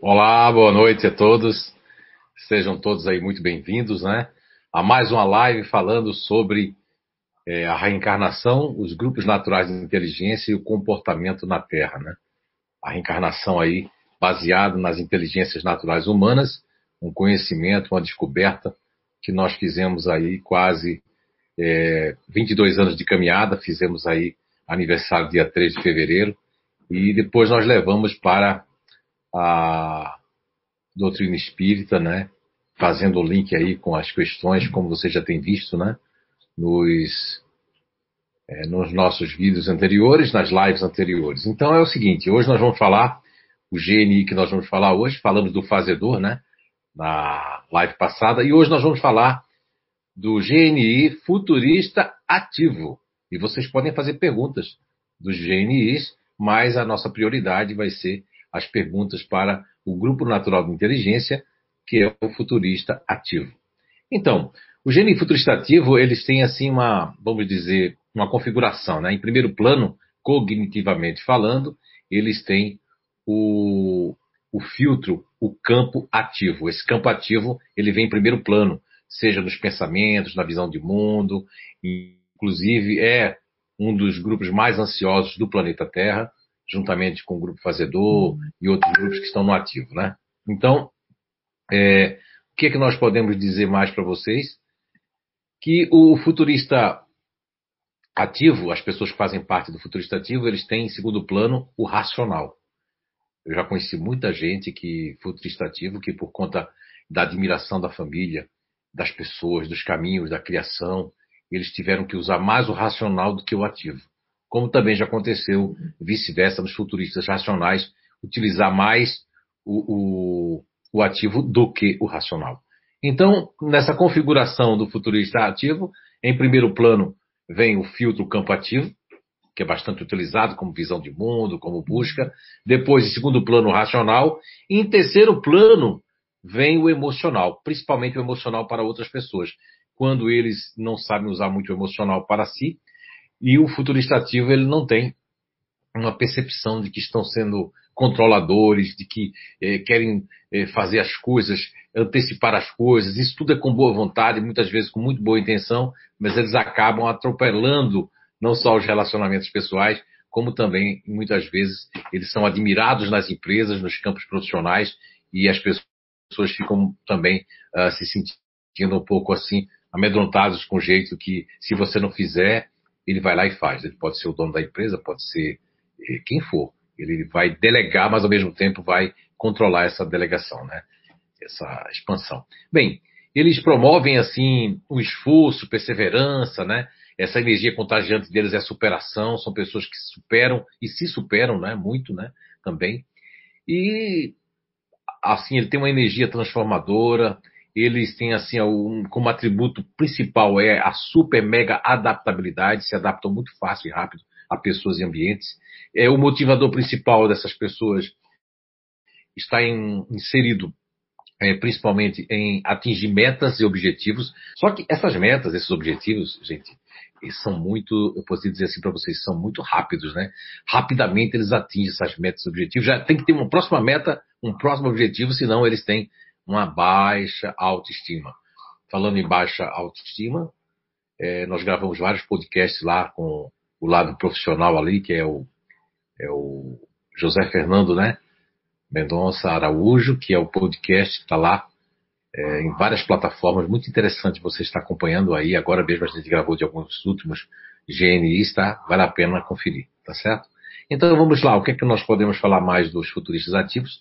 Olá, boa noite a todos. Sejam todos aí muito bem-vindos, né? A mais uma live falando sobre é, a reencarnação, os grupos naturais de inteligência e o comportamento na Terra, né? A reencarnação aí baseado nas inteligências naturais humanas, um conhecimento, uma descoberta que nós fizemos aí quase é, 22 anos de caminhada, fizemos aí aniversário dia 3 de fevereiro, e depois nós levamos para a doutrina espírita, né? Fazendo o link aí com as questões, como você já tem visto, né? Nos, é, nos nossos vídeos anteriores, nas lives anteriores. Então é o seguinte, hoje nós vamos falar, o GNI que nós vamos falar hoje, falamos do fazedor, né? Na live passada, e hoje nós vamos falar do GNI futurista ativo. E vocês podem fazer perguntas dos GNIs, mas a nossa prioridade vai ser as perguntas para o Grupo Natural de Inteligência, que é o futurista ativo. Então, o GNI futurista ativo, eles têm assim uma, vamos dizer, uma configuração, né? Em primeiro plano, cognitivamente falando, eles têm o, o filtro, o campo ativo. Esse campo ativo, ele vem em primeiro plano, seja nos pensamentos, na visão de mundo, inclusive é um dos grupos mais ansiosos do planeta Terra, juntamente com o grupo Fazedor uhum. e outros grupos que estão no ativo, né? Então, é, o que é que nós podemos dizer mais para vocês? Que o futurista ativo, as pessoas que fazem parte do futurista ativo, eles têm em segundo plano o racional. Eu já conheci muita gente que futurista ativo que por conta da admiração da família, das pessoas, dos caminhos, da criação, eles tiveram que usar mais o racional do que o ativo como também já aconteceu vice-versa nos futuristas racionais, utilizar mais o, o, o ativo do que o racional. Então, nessa configuração do futurista ativo, em primeiro plano vem o filtro campo ativo, que é bastante utilizado como visão de mundo, como busca. Depois, em segundo plano, o racional. E em terceiro plano, vem o emocional, principalmente o emocional para outras pessoas. Quando eles não sabem usar muito o emocional para si, e o futurista ativo ele não tem uma percepção de que estão sendo controladores, de que eh, querem eh, fazer as coisas, antecipar as coisas. Isso tudo é com boa vontade, muitas vezes com muito boa intenção, mas eles acabam atropelando não só os relacionamentos pessoais, como também, muitas vezes, eles são admirados nas empresas, nos campos profissionais, e as pessoas ficam também uh, se sentindo um pouco assim, amedrontados com o jeito que, se você não fizer, ele vai lá e faz. Ele pode ser o dono da empresa, pode ser eh, quem for. Ele vai delegar, mas ao mesmo tempo vai controlar essa delegação, né? Essa expansão. Bem, eles promovem assim o esforço, perseverança, né? Essa energia contagiante deles é a superação, são pessoas que superam e se superam, né? Muito, né? Também. E assim, ele tem uma energia transformadora, eles têm assim um, como atributo principal é a super mega adaptabilidade, se adaptam muito fácil e rápido a pessoas e ambientes. É o motivador principal dessas pessoas está em, inserido é, principalmente em atingir metas e objetivos. Só que essas metas, esses objetivos, gente, são muito, eu posso dizer assim para vocês, são muito rápidos, né? Rapidamente eles atingem essas metas e objetivos. Já tem que ter uma próxima meta, um próximo objetivo, senão eles têm uma baixa autoestima. Falando em baixa autoestima, é, nós gravamos vários podcasts lá com o lado profissional ali, que é o, é o José Fernando, né? Mendonça Araújo, que é o podcast que está lá é, em várias plataformas. Muito interessante você estar acompanhando aí. Agora mesmo a gente gravou de alguns últimos GNIs, tá? Vale a pena conferir, tá certo? Então vamos lá. O que é que nós podemos falar mais dos futuristas ativos?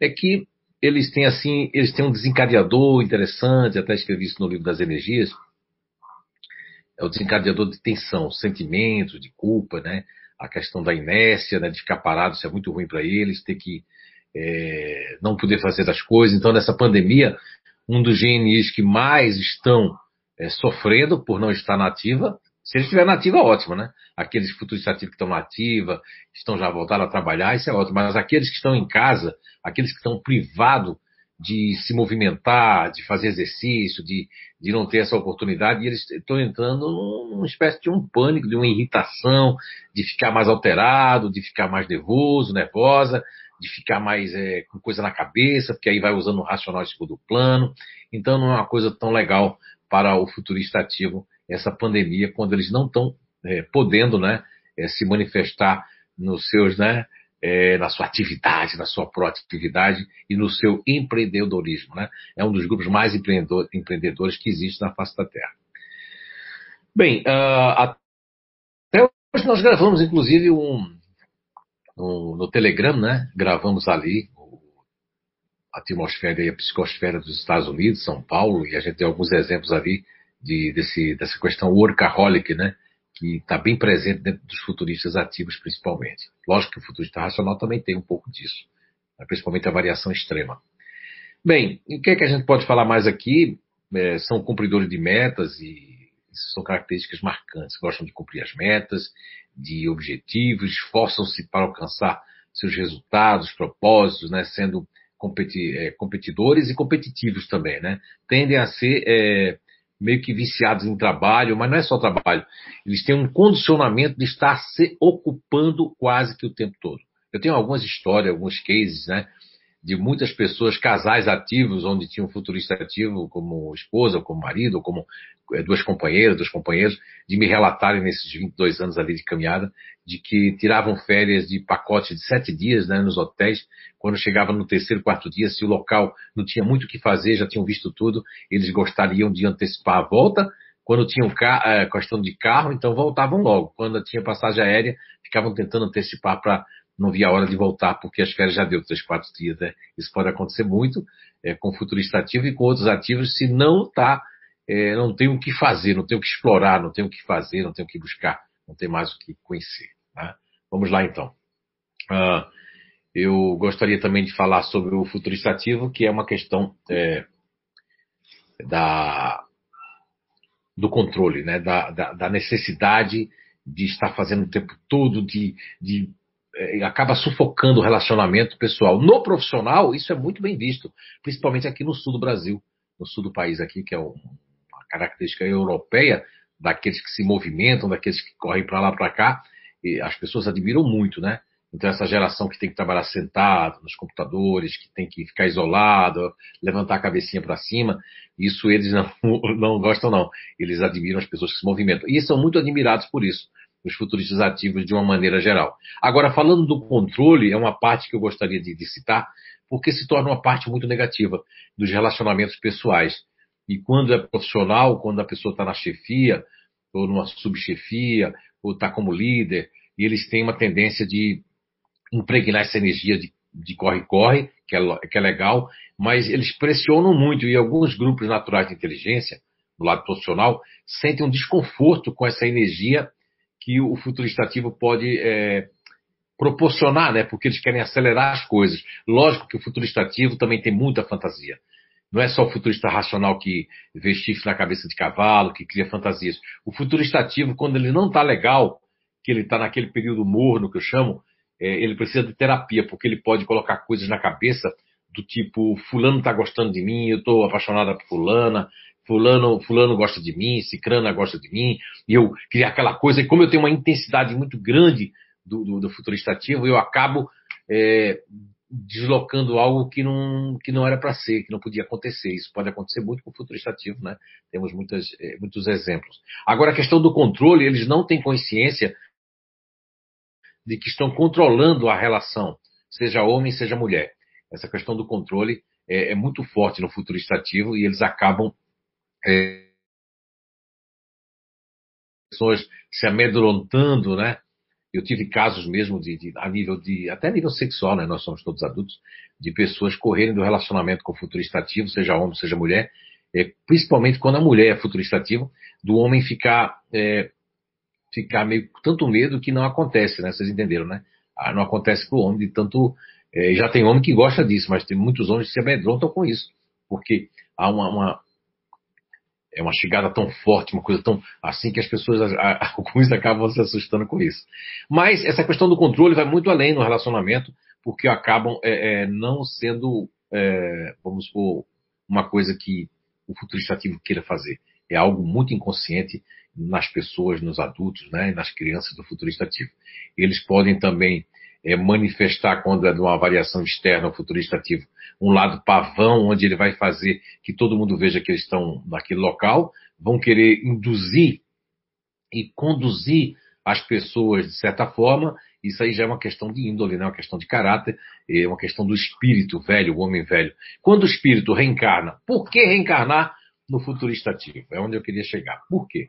É que eles têm assim, eles têm um desencadeador interessante, até escrevi isso no livro das energias. É o desencadeador de tensão, sentimentos, de culpa, né? A questão da inércia, né? De ficar parado, isso é muito ruim para eles, ter que é, não poder fazer as coisas. Então, nessa pandemia, um dos GNIs que mais estão é, sofrendo por não estar nativa, se ele estiver nativa, ótimo, né? Aqueles futuros ativos que estão nativa, que estão já voltados a trabalhar, isso é ótimo. Mas aqueles que estão em casa, aqueles que estão privados de se movimentar, de fazer exercício, de, de não ter essa oportunidade, e eles estão entrando numa espécie de um pânico, de uma irritação, de ficar mais alterado, de ficar mais nervoso, nervosa, de ficar mais é, com coisa na cabeça, porque aí vai usando o racional em segundo plano. Então não é uma coisa tão legal para o futurista ativo essa pandemia, quando eles não estão é, podendo né, é, se manifestar nos seus, né, é, na sua atividade, na sua proatividade e no seu empreendedorismo. Né? É um dos grupos mais empreendedores que existe na face da Terra. Bem, uh, até hoje nós gravamos, inclusive, um, um, no Telegram, né? Gravamos ali a atmosfera e a psicosfera dos Estados Unidos, São Paulo, e a gente tem alguns exemplos ali de, desse, dessa questão workaholic, né? que está bem presente dentro dos futuristas ativos, principalmente. Lógico que o futurista racional também tem um pouco disso, né? principalmente a variação extrema. Bem, o que é que a gente pode falar mais aqui? É, são cumpridores de metas e são características marcantes. Gostam de cumprir as metas, de objetivos, esforçam-se para alcançar seus resultados, propósitos, né? sendo competi é, competidores e competitivos também. Né? Tendem a ser é, meio que viciados em trabalho, mas não é só trabalho. Eles têm um condicionamento de estar se ocupando quase que o tempo todo. Eu tenho algumas histórias, alguns cases, né? De muitas pessoas, casais ativos, onde tinha um futurista ativo como esposa, como marido, como é, duas companheiras, dois companheiros, de me relatarem nesses 22 anos ali de caminhada, de que tiravam férias de pacote de sete dias né, nos hotéis, quando chegava no terceiro, quarto dia, se o local não tinha muito o que fazer, já tinham visto tudo, eles gostariam de antecipar a volta, quando tinham é, questão de carro, então voltavam logo. Quando tinha passagem aérea, ficavam tentando antecipar para não via a hora de voltar, porque as férias já deu três, quatro dias. Né? Isso pode acontecer muito é, com futurista ativo e com outros ativos, se não está é, não tem o que fazer, não tem o que explorar, não tem o que fazer, não tem o que buscar, não tem mais o que conhecer. Né? Vamos lá então. Uh, eu gostaria também de falar sobre o futurista ativo, que é uma questão é, da, do controle, né? Da, da, da, necessidade de estar fazendo o tempo todo, de, de é, acaba sufocando o relacionamento pessoal. No profissional, isso é muito bem visto, principalmente aqui no sul do Brasil, no sul do país aqui, que é um, característica europeia daqueles que se movimentam, daqueles que correm para lá para cá, e as pessoas admiram muito, né? Então essa geração que tem que trabalhar sentado nos computadores, que tem que ficar isolado, levantar a cabecinha para cima, isso eles não, não gostam não. Eles admiram as pessoas que se movimentam. E são muito admirados por isso, os futuristas ativos de uma maneira geral. Agora, falando do controle, é uma parte que eu gostaria de, de citar, porque se torna uma parte muito negativa dos relacionamentos pessoais. E quando é profissional, quando a pessoa está na chefia, ou numa subchefia, ou está como líder, e eles têm uma tendência de impregnar essa energia de corre-corre, que, é, que é legal, mas eles pressionam muito, e alguns grupos naturais de inteligência, do lado profissional, sentem um desconforto com essa energia que o futurista ativo pode é, proporcionar, né? Porque eles querem acelerar as coisas. Lógico que o futurista ativo também tem muita fantasia. Não é só o futurista racional que vê chifre na cabeça de cavalo, que cria fantasias. O futurista ativo, quando ele não está legal, que ele está naquele período morno que eu chamo, é, ele precisa de terapia, porque ele pode colocar coisas na cabeça do tipo, fulano está gostando de mim, eu estou apaixonada por fulana, fulano, fulano gosta de mim, cicrana gosta de mim, e eu criar aquela coisa, e como eu tenho uma intensidade muito grande do, do, do eu acabo é, deslocando algo que não, que não era para ser, que não podia acontecer. Isso pode acontecer muito com o futuro estativo, né? Temos muitas, é, muitos exemplos. Agora, a questão do controle, eles não têm consciência de que estão controlando a relação, seja homem, seja mulher. Essa questão do controle é, é muito forte no futuro estativo e eles acabam é, pessoas se amedrontando, né? Eu tive casos mesmo de, de, a nível de, até nível sexual, né? Nós somos todos adultos, de pessoas correrem do relacionamento com o futurista ativo, seja homem, seja mulher, é, principalmente quando a mulher é futurista ativo, do homem ficar, é, ficar meio tanto medo que não acontece, né? Vocês entenderam, né? Ah, não acontece para o homem de tanto. É, já tem homem que gosta disso, mas tem muitos homens que se amedrontam com isso, porque há uma, uma é uma chegada tão forte, uma coisa tão assim que as pessoas, alguns acabam se assustando com isso. Mas essa questão do controle vai muito além no relacionamento, porque acabam é, é, não sendo é, vamos supor, uma coisa que o futurista ativo queira fazer. É algo muito inconsciente nas pessoas, nos adultos, né, nas crianças do futurista ativo. Eles podem também é, manifestar, quando é de uma variação externa ao futurista ativo, um lado pavão, onde ele vai fazer que todo mundo veja que eles estão naquele local, vão querer induzir e conduzir as pessoas de certa forma, isso aí já é uma questão de índole, né? uma questão de caráter, é uma questão do espírito velho, o homem velho. Quando o espírito reencarna, por que reencarnar no futurista ativo? É onde eu queria chegar. Por quê?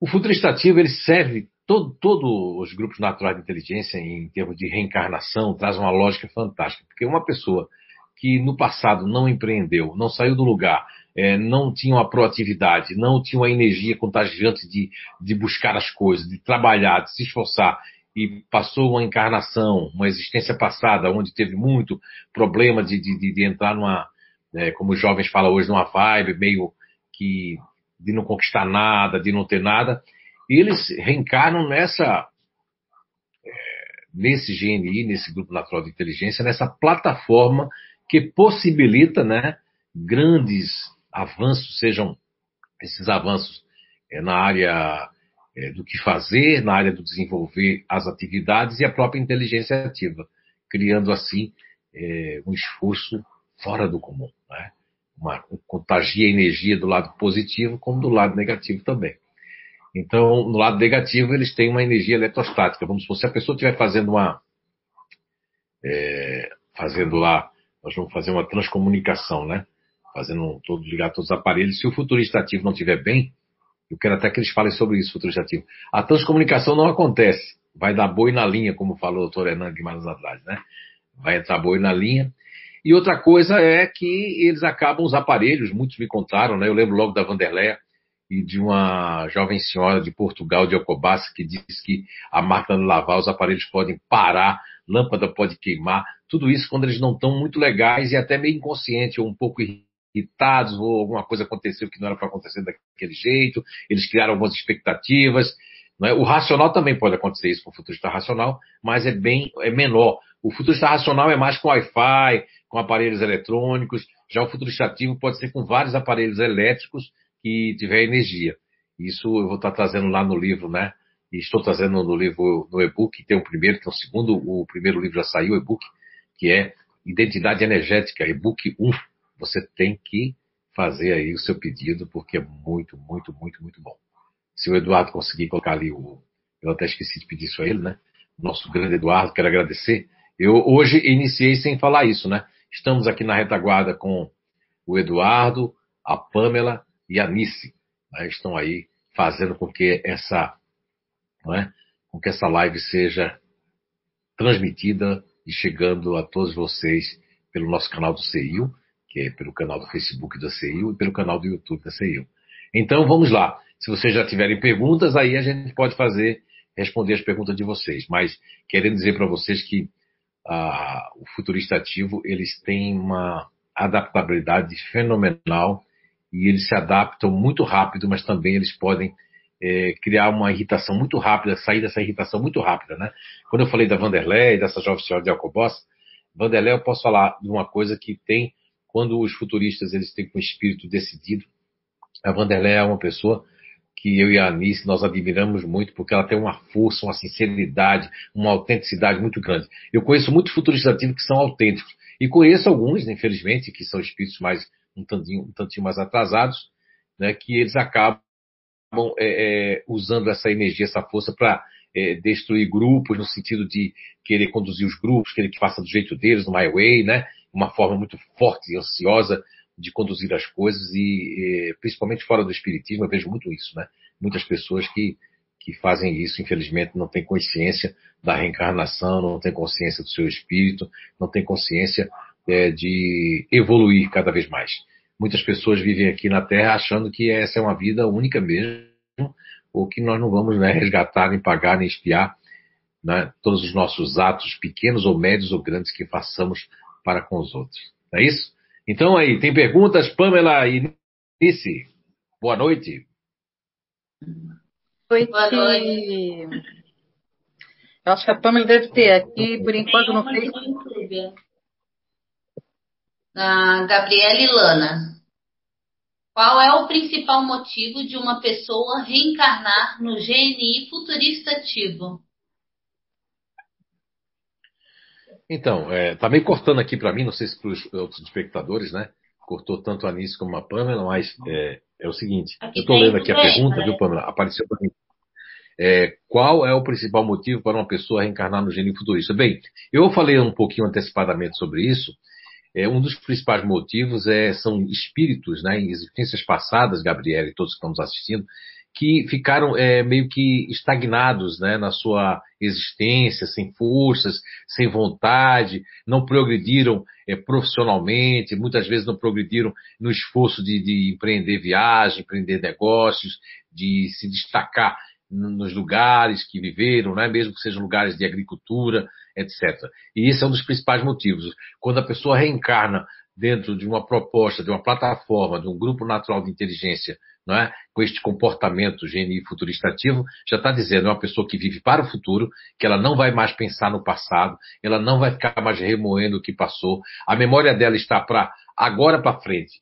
O futurista ativo ele serve todos todo os grupos naturais de inteligência em termos de reencarnação traz uma lógica fantástica, porque uma pessoa que no passado não empreendeu, não saiu do lugar, é, não tinha uma proatividade, não tinha uma energia contagiante de, de buscar as coisas, de trabalhar, de se esforçar, e passou uma encarnação, uma existência passada, onde teve muito problema de, de, de entrar numa, é, como os jovens falam hoje, numa vibe meio que de não conquistar nada, de não ter nada, e eles reencarnam nessa, é, nesse GNI, nesse Grupo Natural de Inteligência, nessa plataforma que possibilita né, grandes avanços, sejam esses avanços é, na área é, do que fazer, na área do desenvolver as atividades e a própria inteligência ativa, criando assim é, um esforço fora do comum. Né? Uma, contagia energia do lado positivo como do lado negativo também. Então, no lado negativo, eles têm uma energia eletrostática. Vamos supor, se a pessoa estiver fazendo uma. É, fazendo lá nós vamos fazer uma transcomunicação, né? Fazendo todo, ligar todos os aparelhos. Se o futurista ativo não estiver bem, eu quero até que eles falem sobre isso, futurista ativo. A transcomunicação não acontece. Vai dar boi na linha, como falou o doutor Hernando Guimarães atrás, né? Vai entrar boi na linha. E outra coisa é que eles acabam os aparelhos, muitos me contaram, né? Eu lembro logo da Vanderleia e de uma jovem senhora de Portugal, de Alcobaça, que diz que a máquina de lavar, os aparelhos podem parar, lâmpada pode queimar, tudo isso quando eles não estão muito legais e até meio inconscientes ou um pouco irritados ou alguma coisa aconteceu que não era para acontecer daquele jeito, eles criaram algumas expectativas. É? O racional também pode acontecer isso com o futurista racional, mas é bem é menor. O futurista racional é mais com Wi-Fi, com aparelhos eletrônicos. Já o futurista ativo pode ser com vários aparelhos elétricos que tiver energia. Isso eu vou estar trazendo lá no livro, né? E estou trazendo no livro, no e-book, tem o primeiro, tem o segundo, o primeiro livro já saiu, o e-book, que é Identidade Energética, e-book 1. Você tem que fazer aí o seu pedido, porque é muito, muito, muito, muito bom. Se o Eduardo conseguir colocar ali o. Eu até esqueci de pedir isso a ele, né? Nosso grande Eduardo, quero agradecer. Eu hoje iniciei sem falar isso, né? Estamos aqui na retaguarda com o Eduardo, a Pamela e a Nice. Né? Estão aí fazendo com que essa, é? com que essa live seja transmitida e chegando a todos vocês pelo nosso canal do CEIU, que é pelo canal do Facebook da CEIU e pelo canal do YouTube da CEIU. Então vamos lá. Se vocês já tiverem perguntas, aí a gente pode fazer, responder as perguntas de vocês. Mas querendo dizer para vocês que ah, o futurista ativo, eles têm uma adaptabilidade fenomenal e eles se adaptam muito rápido, mas também eles podem é, criar uma irritação muito rápida, sair dessa irritação muito rápida, né? Quando eu falei da Vanderlei, dessa jovem senhora de Alcoboss, Vanderlei eu posso falar de uma coisa que tem, quando os futuristas eles têm um espírito decidido, a Vanderlei é uma pessoa que eu e a Anice nós admiramos muito porque ela tem uma força, uma sinceridade, uma autenticidade muito grande. Eu conheço muitos futuristas ativos que são autênticos e conheço alguns, infelizmente, que são espíritos mais um tantinho, um tantinho mais atrasados, né, que eles acabam é, é, usando essa energia, essa força para é, destruir grupos, no sentido de querer conduzir os grupos, querer que faça do jeito deles, no my way, né? Uma forma muito forte e ansiosa de conduzir as coisas e, principalmente fora do espiritismo, eu vejo muito isso, né? Muitas pessoas que, que fazem isso, infelizmente, não têm consciência da reencarnação, não têm consciência do seu espírito, não têm consciência é, de evoluir cada vez mais. Muitas pessoas vivem aqui na Terra achando que essa é uma vida única mesmo, ou que nós não vamos né, resgatar, nem pagar, nem espiar né, todos os nossos atos, pequenos ou médios ou grandes, que façamos para com os outros. Não é isso? Então aí, tem perguntas, Pamela e Nice? Boa noite. Oi, Boa noite. Eu acho que a Pamela deve ter aqui, por enquanto, no Facebook. Da Gabriela Lana. Qual é o principal motivo de uma pessoa reencarnar no GNI futurista ativo? Então, é, tá meio cortando aqui para mim, não sei se para os outros espectadores, né? Cortou tanto a Anice como a Pamela, mas é, é o seguinte. Aqui eu estou lendo aqui a pergunta, viu, Pamela? Apareceu para mim. É, qual é o principal motivo para uma pessoa reencarnar no gênio futurista? Bem, eu falei um pouquinho antecipadamente sobre isso. É, um dos principais motivos é, são espíritos, né, em existências passadas, Gabriela e todos que estamos assistindo, que ficaram é, meio que estagnados né, na sua existência, sem forças, sem vontade, não progrediram é, profissionalmente, muitas vezes não progrediram no esforço de, de empreender viagem, empreender negócios, de se destacar nos lugares que viveram, né? mesmo que sejam lugares de agricultura, etc. E esse é um dos principais motivos. Quando a pessoa reencarna dentro de uma proposta, de uma plataforma, de um grupo natural de inteligência, não é? com este comportamento GNI futuristativo, já está dizendo, é uma pessoa que vive para o futuro, que ela não vai mais pensar no passado, ela não vai ficar mais remoendo o que passou, a memória dela está para agora para frente.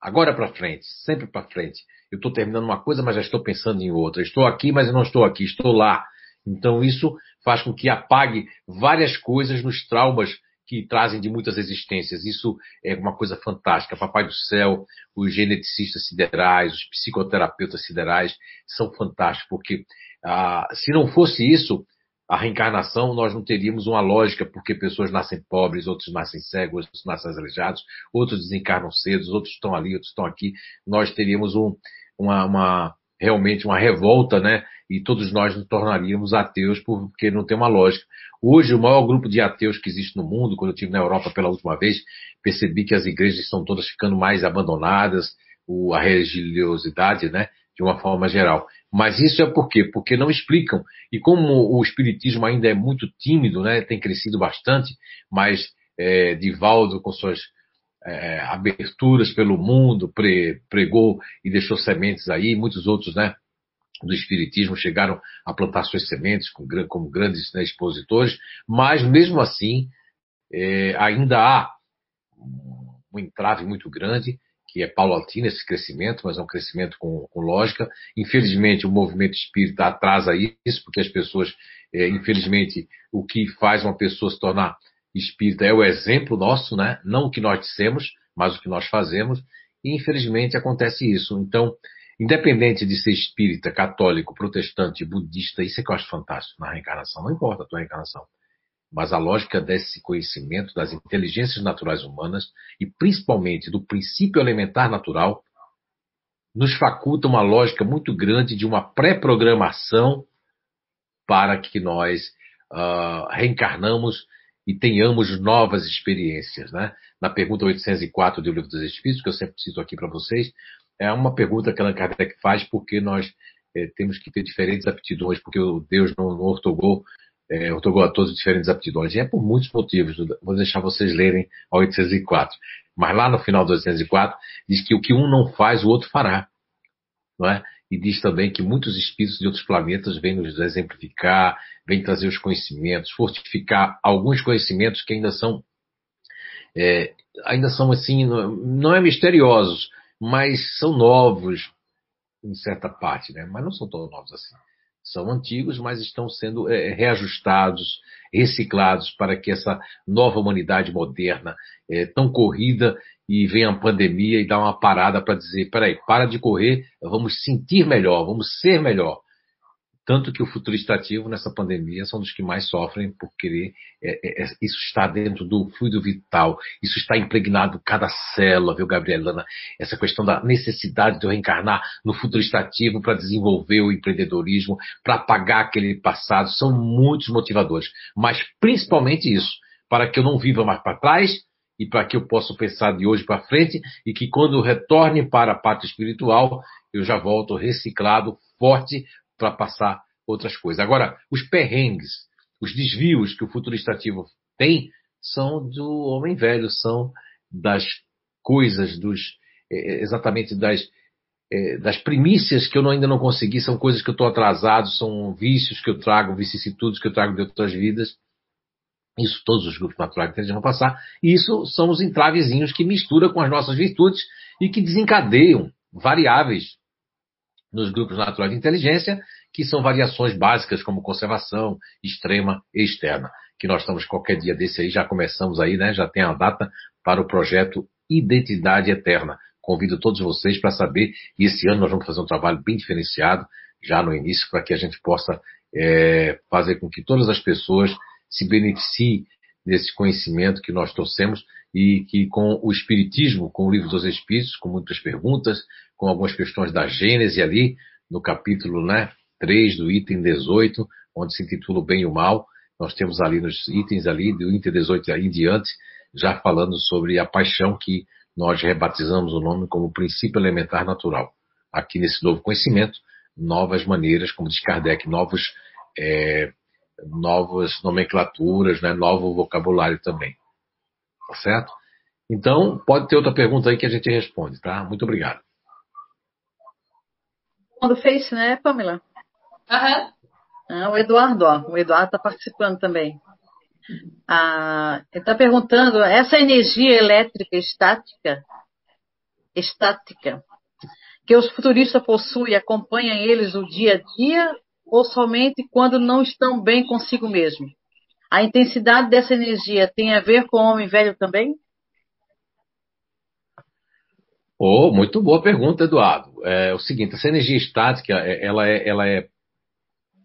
Agora para frente, sempre para frente. Eu estou terminando uma coisa, mas já estou pensando em outra. Estou aqui, mas eu não estou aqui, estou lá. Então isso faz com que apague várias coisas nos traumas que trazem de muitas existências. Isso é uma coisa fantástica. Papai do Céu, os geneticistas siderais, os psicoterapeutas siderais são fantásticos, porque ah, se não fosse isso, a reencarnação nós não teríamos uma lógica, porque pessoas nascem pobres, outros nascem cegos, outros nascem aleijados, outros desencarnam cedo, outros estão ali, outros estão aqui. Nós teríamos um, uma, uma realmente uma revolta, né? E todos nós nos tornaríamos ateus porque não tem uma lógica. Hoje, o maior grupo de ateus que existe no mundo, quando eu estive na Europa pela última vez, percebi que as igrejas estão todas ficando mais abandonadas, a religiosidade, né? De uma forma geral. Mas isso é por quê? Porque não explicam. E como o espiritismo ainda é muito tímido, né? Tem crescido bastante, mas é, Divaldo com suas é, aberturas pelo mundo, pre, pregou e deixou sementes aí, muitos outros, né? do Espiritismo chegaram a plantar suas sementes com, como grandes né, expositores, mas mesmo assim é, ainda há um entrave muito grande, que é paulatino esse crescimento, mas é um crescimento com, com lógica. Infelizmente, o movimento espírita atrasa isso, porque as pessoas, é, infelizmente, o que faz uma pessoa se tornar espírita é o exemplo nosso, né? Não o que nós dissemos, mas o que nós fazemos. E infelizmente acontece isso. Então, independente de ser espírita, católico, protestante, budista, isso é que eu acho fantástico na reencarnação. Não importa a tua reencarnação. Mas a lógica desse conhecimento das inteligências naturais humanas e principalmente do princípio elementar natural nos faculta uma lógica muito grande de uma pré-programação para que nós uh, reencarnamos e tenhamos novas experiências. Né? Na pergunta 804 do Livro dos Espíritos, que eu sempre cito aqui para vocês, é uma pergunta que Allan Kardec faz porque nós é, temos que ter diferentes aptidões, porque o Deus não, não ortogou, é, ortogou a todos diferentes aptidões. E é por muitos motivos. Vou deixar vocês lerem a 804. Mas lá no final do 804 diz que o que um não faz, o outro fará. Não é? E diz também que muitos espíritos de outros planetas vêm nos exemplificar, vêm trazer os conhecimentos, fortificar alguns conhecimentos que ainda são, é, ainda são assim, não é misteriosos, mas são novos em certa parte, né? Mas não são tão novos assim. São antigos, mas estão sendo é, reajustados, reciclados para que essa nova humanidade moderna, é, tão corrida, e vem a pandemia e dá uma parada para dizer, peraí, para de correr, vamos sentir melhor, vamos ser melhor. Tanto que o futurista ativo nessa pandemia são dos que mais sofrem por querer. É, é, é isso está dentro do fluido vital, isso está impregnado cada célula, viu, Gabrielana? Essa questão da necessidade de eu reencarnar no futurista ativo para desenvolver o empreendedorismo, para apagar aquele passado, são muitos motivadores. Mas principalmente isso, para que eu não viva mais para trás, e para que eu possa pensar de hoje para frente e que quando eu retorne para a parte espiritual, eu já volto reciclado, forte, para passar outras coisas. Agora, os perrengues, os desvios que o futurista ativo tem, são do homem velho, são das coisas, dos é, é, exatamente das, é, das primícias que eu ainda não consegui, são coisas que eu estou atrasado, são vícios que eu trago, vicissitudes que eu trago de outras vidas Isso todos os grupos naturais vão passar. E isso são os entravezinhos que misturam com as nossas virtudes e que desencadeiam variáveis nos grupos naturais de inteligência, que são variações básicas como conservação, extrema e externa. Que nós estamos qualquer dia desse aí, já começamos aí, né? Já tem a data para o projeto Identidade Eterna. Convido todos vocês para saber, e esse ano nós vamos fazer um trabalho bem diferenciado, já no início, para que a gente possa é, fazer com que todas as pessoas se beneficiem desse conhecimento que nós trouxemos e que com o Espiritismo, com o Livro dos Espíritos, com muitas perguntas, com algumas questões da Gênese ali, no capítulo né, 3 do item 18, onde se intitula o Bem e o Mal, nós temos ali nos itens ali, do item 18 em diante, já falando sobre a paixão que nós rebatizamos o nome como princípio elementar natural. Aqui nesse novo conhecimento, novas maneiras, como diz Kardec, novos, é, novas nomenclaturas, né, novo vocabulário também. Tá certo? Então, pode ter outra pergunta aí que a gente responde, tá? Muito obrigado. Quando fez, né, Pamela? Aham. Uhum. Ah, o Eduardo, ó, o Eduardo está participando também. Ah, ele está perguntando, essa energia elétrica estática, estática, que os futuristas possuem, acompanham eles no dia a dia ou somente quando não estão bem consigo mesmo? A intensidade dessa energia tem a ver com o homem velho também? Oh, muito boa pergunta, Eduardo. É o seguinte, essa energia estática, é, ela é, ela é,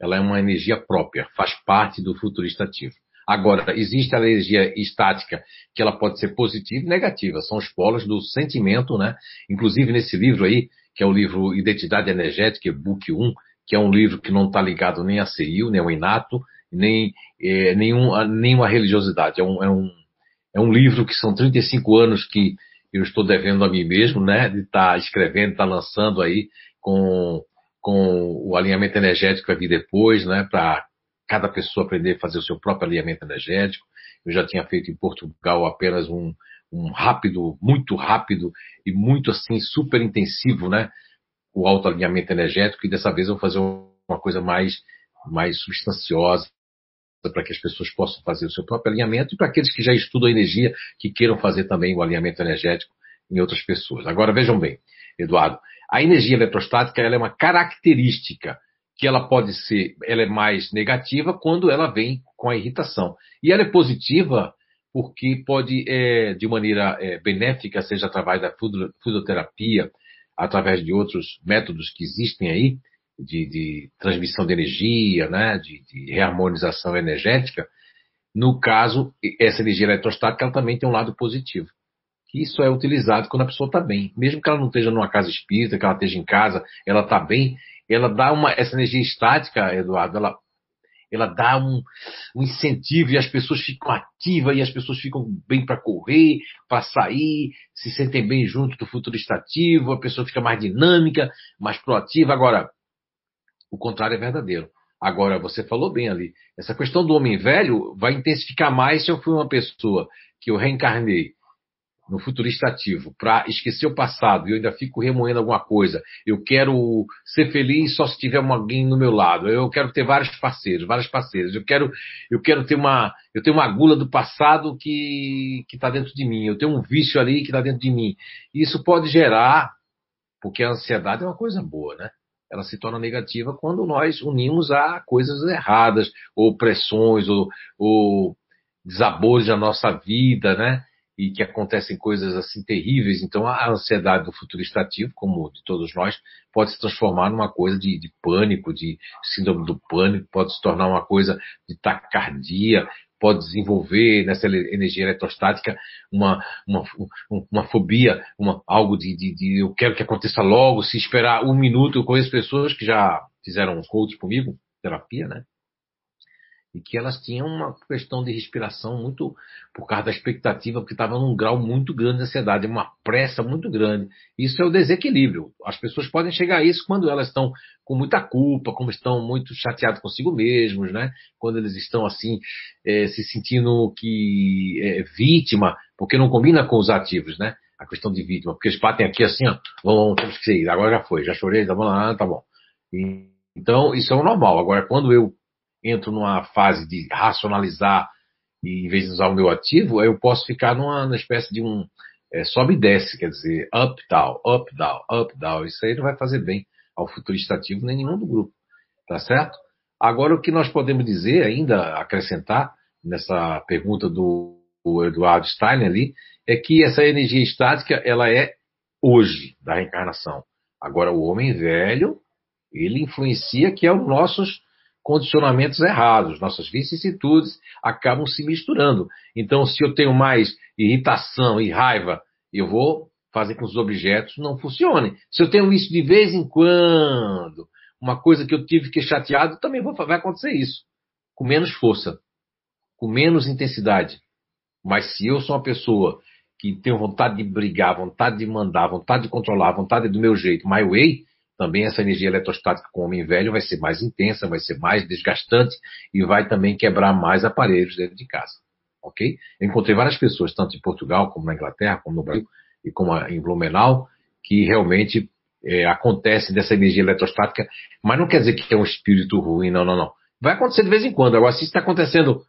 ela é uma energia própria, faz parte do futurista ativo. Agora, existe a energia estática que ela pode ser positiva e negativa, são os polos do sentimento, né? Inclusive nesse livro aí, que é o livro Identidade Energética, book 1, que é um livro que não está ligado nem a CIU, nem ao inato, nem é, nenhum, nenhuma religiosidade. É um, é, um, é um livro que são 35 anos que eu estou devendo a mim mesmo, né? De estar tá escrevendo, estar tá lançando aí com, com o alinhamento energético que vai vir depois, né? Para cada pessoa aprender a fazer o seu próprio alinhamento energético. Eu já tinha feito em Portugal apenas um, um rápido, muito rápido e muito assim super intensivo, né? O autoalinhamento energético e dessa vez eu vou fazer uma coisa mais mais substanciosa para que as pessoas possam fazer o seu próprio alinhamento e para aqueles que já estudam energia que queiram fazer também o alinhamento energético em outras pessoas. Agora vejam bem, Eduardo, a energia eletrostática ela é uma característica que ela pode ser, ela é mais negativa quando ela vem com a irritação. E ela é positiva porque pode, é, de maneira é, benéfica, seja através da fluidoterapia, através de outros métodos que existem aí, de, de transmissão de energia, né, de, de, reharmonização energética, no caso, essa energia eletrostática ela também tem um lado positivo. Isso é utilizado quando a pessoa está bem. Mesmo que ela não esteja numa casa espírita, que ela esteja em casa, ela está bem, ela dá uma, essa energia estática, Eduardo, ela, ela dá um, um incentivo e as pessoas ficam ativas e as pessoas ficam bem para correr, para sair, se sentem bem junto do futuro estativo, a pessoa fica mais dinâmica, mais proativa. Agora, o contrário é verdadeiro. Agora, você falou bem ali, essa questão do homem velho vai intensificar mais se eu fui uma pessoa que eu reencarnei no futurista ativo, para esquecer o passado e eu ainda fico remoendo alguma coisa. Eu quero ser feliz só se tiver alguém no meu lado. Eu quero ter vários parceiros, várias parceiras. Eu quero, eu quero ter uma, eu tenho uma gula do passado que está dentro de mim. Eu tenho um vício ali que está dentro de mim. Isso pode gerar, porque a ansiedade é uma coisa boa, né? Ela se torna negativa quando nós unimos a coisas erradas, ou pressões, ou, ou desabores da nossa vida, né? E que acontecem coisas assim terríveis. Então, a ansiedade do futuro estativo, como de todos nós, pode se transformar numa coisa de, de, pânico, de síndrome do pânico, pode se tornar uma coisa de taquicardia, pode desenvolver nessa energia eletrostática uma, uma, uma fobia, uma, algo de, de, de, eu quero que aconteça logo, se esperar um minuto. Eu conheço pessoas que já fizeram coach comigo, terapia, né? E que elas tinham uma questão de respiração muito por causa da expectativa, porque estava num grau muito grande de ansiedade, uma pressa muito grande. Isso é o desequilíbrio. As pessoas podem chegar a isso quando elas estão com muita culpa, como estão muito chateados consigo mesmos, né? Quando eles estão assim é, se sentindo que é, vítima, porque não combina com os ativos, né? A questão de vítima, porque eles batem aqui assim, ó, vamos, temos que ir, agora já foi, já chorei, tá bom, ah, tá bom. E, então, isso é o normal. Agora, quando eu entro numa fase de racionalizar e em vez de usar o meu ativo, eu posso ficar numa, numa espécie de um é, sobe e desce, quer dizer, up, down, up, down, up, down. Isso aí não vai fazer bem ao futurista ativo nem nenhum do grupo, tá certo? Agora, o que nós podemos dizer ainda, acrescentar nessa pergunta do Eduardo Stein ali, é que essa energia estática, ela é hoje da reencarnação. Agora, o homem velho, ele influencia que é os nossos condicionamentos errados, nossas vicissitudes acabam se misturando. Então, se eu tenho mais irritação e raiva, eu vou fazer com que os objetos não funcionem. Se eu tenho isso de vez em quando, uma coisa que eu tive que chateado, também vai acontecer isso. Com menos força, com menos intensidade. Mas se eu sou uma pessoa que tenho vontade de brigar, vontade de mandar, vontade de controlar, vontade do meu jeito, my way, também essa energia eletrostática com o homem velho vai ser mais intensa, vai ser mais desgastante e vai também quebrar mais aparelhos dentro de casa. Ok? Eu encontrei várias pessoas, tanto em Portugal, como na Inglaterra, como no Brasil e como em Blumenau, que realmente é, acontece dessa energia eletrostática, mas não quer dizer que é um espírito ruim, não, não, não. Vai acontecer de vez em quando. Agora, se está acontecendo,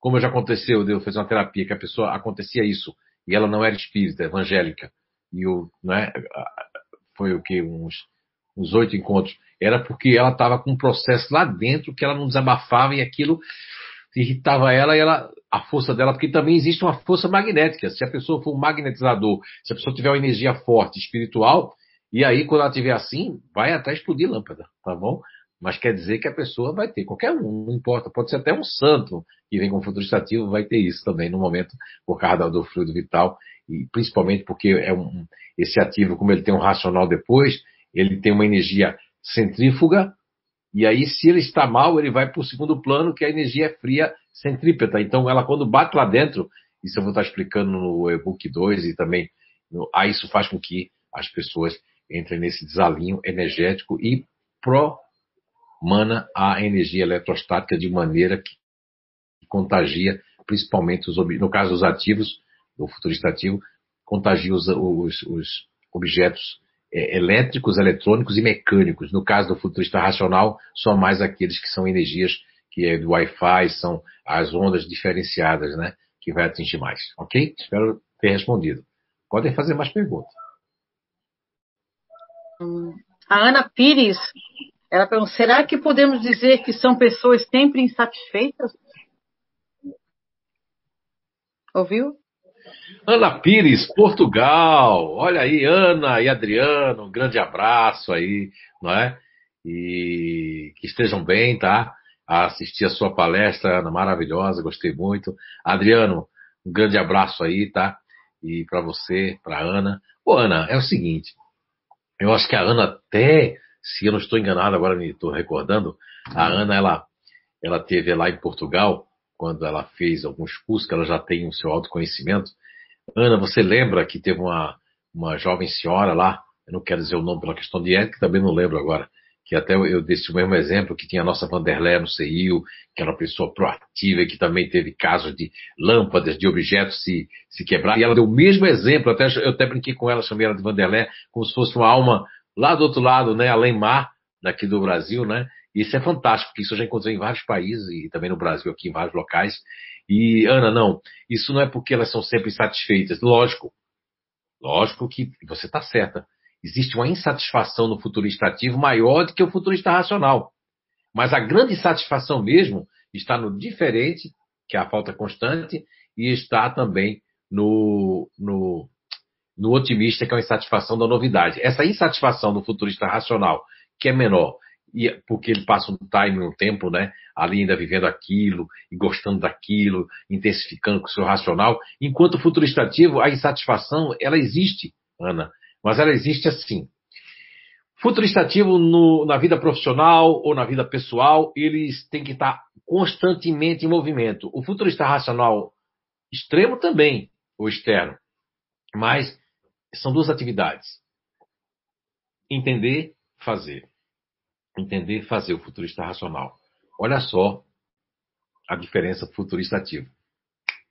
como já aconteceu, eu fiz uma terapia, que a pessoa acontecia isso, e ela não era espírita, evangélica, e o, né, foi o que, uns os oito encontros, era porque ela estava com um processo lá dentro que ela não desabafava e aquilo irritava ela e ela, a força dela, porque também existe uma força magnética. Se a pessoa for um magnetizador, se a pessoa tiver uma energia forte, espiritual, e aí quando ela tiver assim, vai até explodir lâmpada, tá bom? Mas quer dizer que a pessoa vai ter, qualquer um, não importa, pode ser até um santo que vem com futuro estativo, vai ter isso também no momento, por causa do fluido vital, e principalmente porque é um, esse ativo, como ele tem um racional depois, ele tem uma energia centrífuga, e aí, se ele está mal, ele vai para o segundo plano, que é a energia fria centrípeta. Então, ela, quando bate lá dentro, isso eu vou estar explicando no e-book 2 e também, no, aí isso faz com que as pessoas entrem nesse desalinho energético e promana a energia eletrostática de maneira que contagia, principalmente, os, no caso dos ativos, do futurista ativo, contagia os, os, os objetos é, elétricos, eletrônicos e mecânicos. No caso do futurista racional, são mais aqueles que são energias que é do Wi-Fi, são as ondas diferenciadas, né? Que vai atingir mais. Ok? Espero ter respondido. Podem fazer mais perguntas. A Ana Pires, ela perguntou, será que podemos dizer que são pessoas sempre insatisfeitas? Ouviu? Ana Pires, Portugal. Olha aí, Ana e Adriano, um grande abraço aí, não é? E que estejam bem, tá? A assistir a sua palestra, Ana, maravilhosa, gostei muito. Adriano, um grande abraço aí, tá? E para você, para Ana. Ô, Ana, é o seguinte, eu acho que a Ana até, se eu não estou enganado, agora me estou recordando, a Ana, ela, ela teve lá em Portugal, quando ela fez alguns cursos, que ela já tem o seu autoconhecimento, Ana, você lembra que teve uma, uma jovem senhora lá, eu não quero dizer o nome pela questão de ética, também não lembro agora, que até eu desse o mesmo exemplo, que tinha a nossa Vanderlei no CIO, que era uma pessoa proativa e que também teve casos de lâmpadas, de objetos se, se quebrar. E ela deu o mesmo exemplo, até, eu até brinquei com ela, chamei ela de Vanderlei, como se fosse uma alma lá do outro lado, né, além mar, daqui do Brasil, né? Isso é fantástico, porque isso eu já encontrei em vários países e também no Brasil, aqui em vários locais. E, Ana, não, isso não é porque elas são sempre insatisfeitas. Lógico, lógico que você está certa. Existe uma insatisfação no futurista ativo maior do que o futurista racional. Mas a grande satisfação mesmo está no diferente, que é a falta constante, e está também no, no, no otimista, que é a insatisfação da novidade. Essa insatisfação do futurista racional, que é menor, e porque ele passa um time, um tempo, né, ali ainda vivendo aquilo e gostando daquilo, intensificando com o seu racional, enquanto o futurista ativo, a insatisfação, ela existe, Ana, mas ela existe assim. Futurista ativo no, na vida profissional ou na vida pessoal, eles têm que estar constantemente em movimento. O futurista racional extremo também, ou externo, mas são duas atividades. Entender, fazer entender e fazer o futurista racional. Olha só a diferença futurista ativo.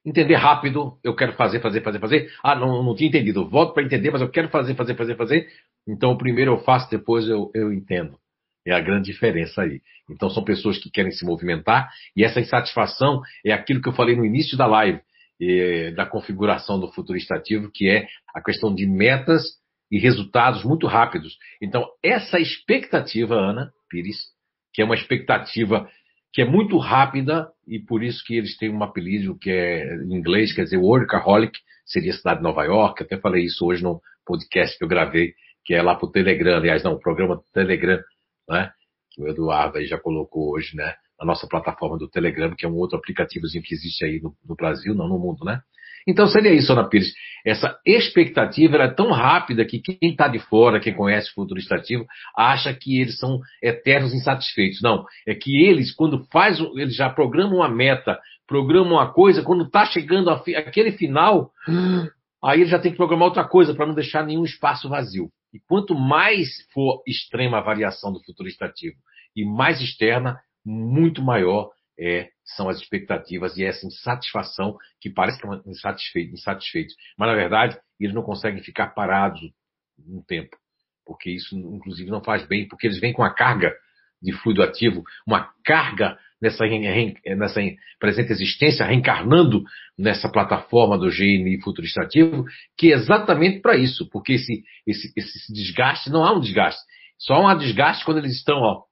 Entender rápido, eu quero fazer, fazer, fazer, fazer. Ah, não, não tinha entendido. Volto para entender, mas eu quero fazer, fazer, fazer, fazer. Então, primeiro eu faço, depois eu, eu entendo. É a grande diferença aí. Então são pessoas que querem se movimentar e essa insatisfação é aquilo que eu falei no início da live, da configuração do futurista ativo, que é a questão de metas e resultados muito rápidos. Então, essa expectativa, Ana Pires, que é uma expectativa que é muito rápida e por isso que eles têm um apelido que é em inglês, quer dizer, workaholic, seria a cidade de Nova York. Até falei isso hoje no podcast que eu gravei, que é lá para o Telegram, aliás, não, o programa Telegram, né? Que o Eduardo aí já colocou hoje, né? Na nossa plataforma do Telegram, que é um outro aplicativozinho que existe aí no, no Brasil, não no mundo, né? Então seria isso, Ana Pires. Essa expectativa é tão rápida que quem está de fora, quem conhece o futuro estativo, acha que eles são eternos insatisfeitos. Não, é que eles, quando faz, eles já programam uma meta, programam uma coisa, quando está chegando aquele final, aí ele já tem que programar outra coisa para não deixar nenhum espaço vazio. E quanto mais for extrema a variação do futuro estativo e mais externa, muito maior é, são as expectativas e essa insatisfação que parece que é insatisfeito, insatisfeito. Mas, na verdade, eles não conseguem ficar parados um tempo, porque isso, inclusive, não faz bem, porque eles vêm com a carga de fluido ativo, uma carga nessa, nessa presente existência, reencarnando nessa plataforma do GNI futuristativo, que é exatamente para isso, porque esse, esse, esse desgaste, não há um desgaste, só há um desgaste quando eles estão ó,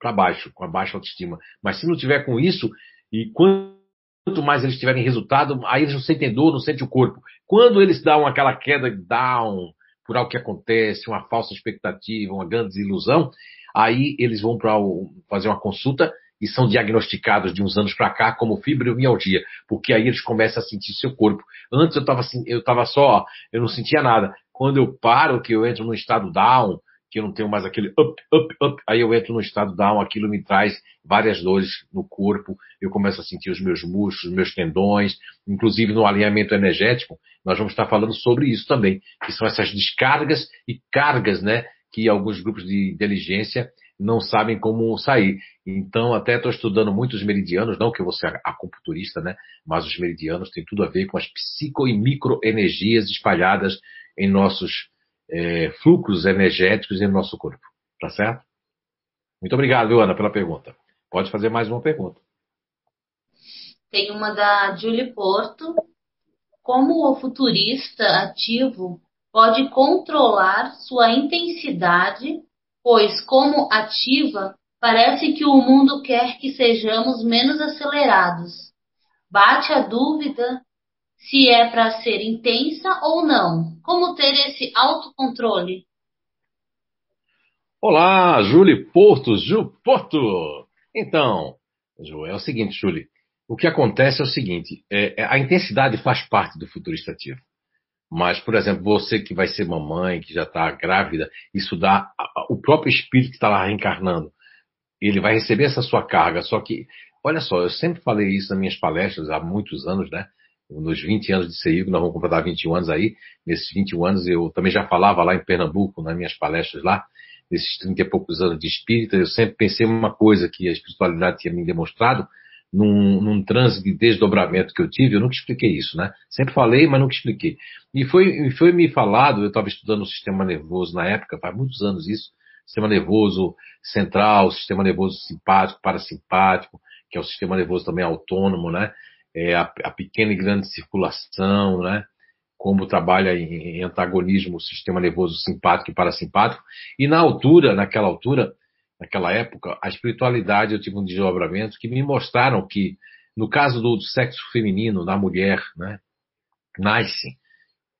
para baixo, com a baixa autoestima. Mas se não tiver com isso, e quanto mais eles tiverem resultado, aí eles não sentem dor, não sentem o corpo. Quando eles dão aquela queda down por algo que acontece, uma falsa expectativa, uma grande desilusão, aí eles vão para fazer uma consulta e são diagnosticados de uns anos para cá como fibromialgia, porque aí eles começam a sentir seu corpo. Antes eu estava assim, eu só, eu não sentia nada. Quando eu paro, que eu entro num estado down, que eu não tenho mais aquele up, up, up, aí eu entro no estado down, aquilo me traz várias dores no corpo, eu começo a sentir os meus músculos, os meus tendões, inclusive no alinhamento energético, nós vamos estar falando sobre isso também, que são essas descargas e cargas, né, que alguns grupos de inteligência não sabem como sair. Então, até estou estudando muito os meridianos, não que eu vou acupunturista, né? Mas os meridianos têm tudo a ver com as psico e microenergias espalhadas em nossos é, fluxos energéticos em nosso corpo. Tá certo? Muito obrigado, Ana, pela pergunta. Pode fazer mais uma pergunta. Tem uma da Julie Porto. Como o futurista ativo pode controlar sua intensidade, pois, como ativa, parece que o mundo quer que sejamos menos acelerados. Bate a dúvida se é para ser intensa ou não. Como ter esse autocontrole? Olá, Julie Porto, Ju Porto. Então, Ju, é o seguinte, Julie. O que acontece é o seguinte: é, é, a intensidade faz parte do futurista ativo. Mas, por exemplo, você que vai ser mamãe, que já está grávida, isso dá. O próprio espírito que está lá reencarnando, ele vai receber essa sua carga. Só que, olha só, eu sempre falei isso nas minhas palestras há muitos anos, né? Nos 20 anos de CEIG, nós vamos completar 21 anos aí. Nesses 21 anos eu também já falava lá em Pernambuco, nas minhas palestras lá, nesses 30 e poucos anos de espírita, eu sempre pensei uma coisa que a espiritualidade tinha me demonstrado, num, num transe de desdobramento que eu tive, eu nunca expliquei isso, né? Sempre falei, mas nunca expliquei. E foi, foi me falado, eu estava estudando o sistema nervoso na época, faz muitos anos isso, sistema nervoso central, sistema nervoso simpático, parasimpático, que é o sistema nervoso também autônomo, né? É, a, a, pequena e grande circulação, né? como trabalha em, em antagonismo o sistema nervoso simpático e parasimpático. E na altura, naquela altura, naquela época, a espiritualidade, eu tive um desdobramento que me mostraram que, no caso do, sexo feminino, da mulher, né, nasce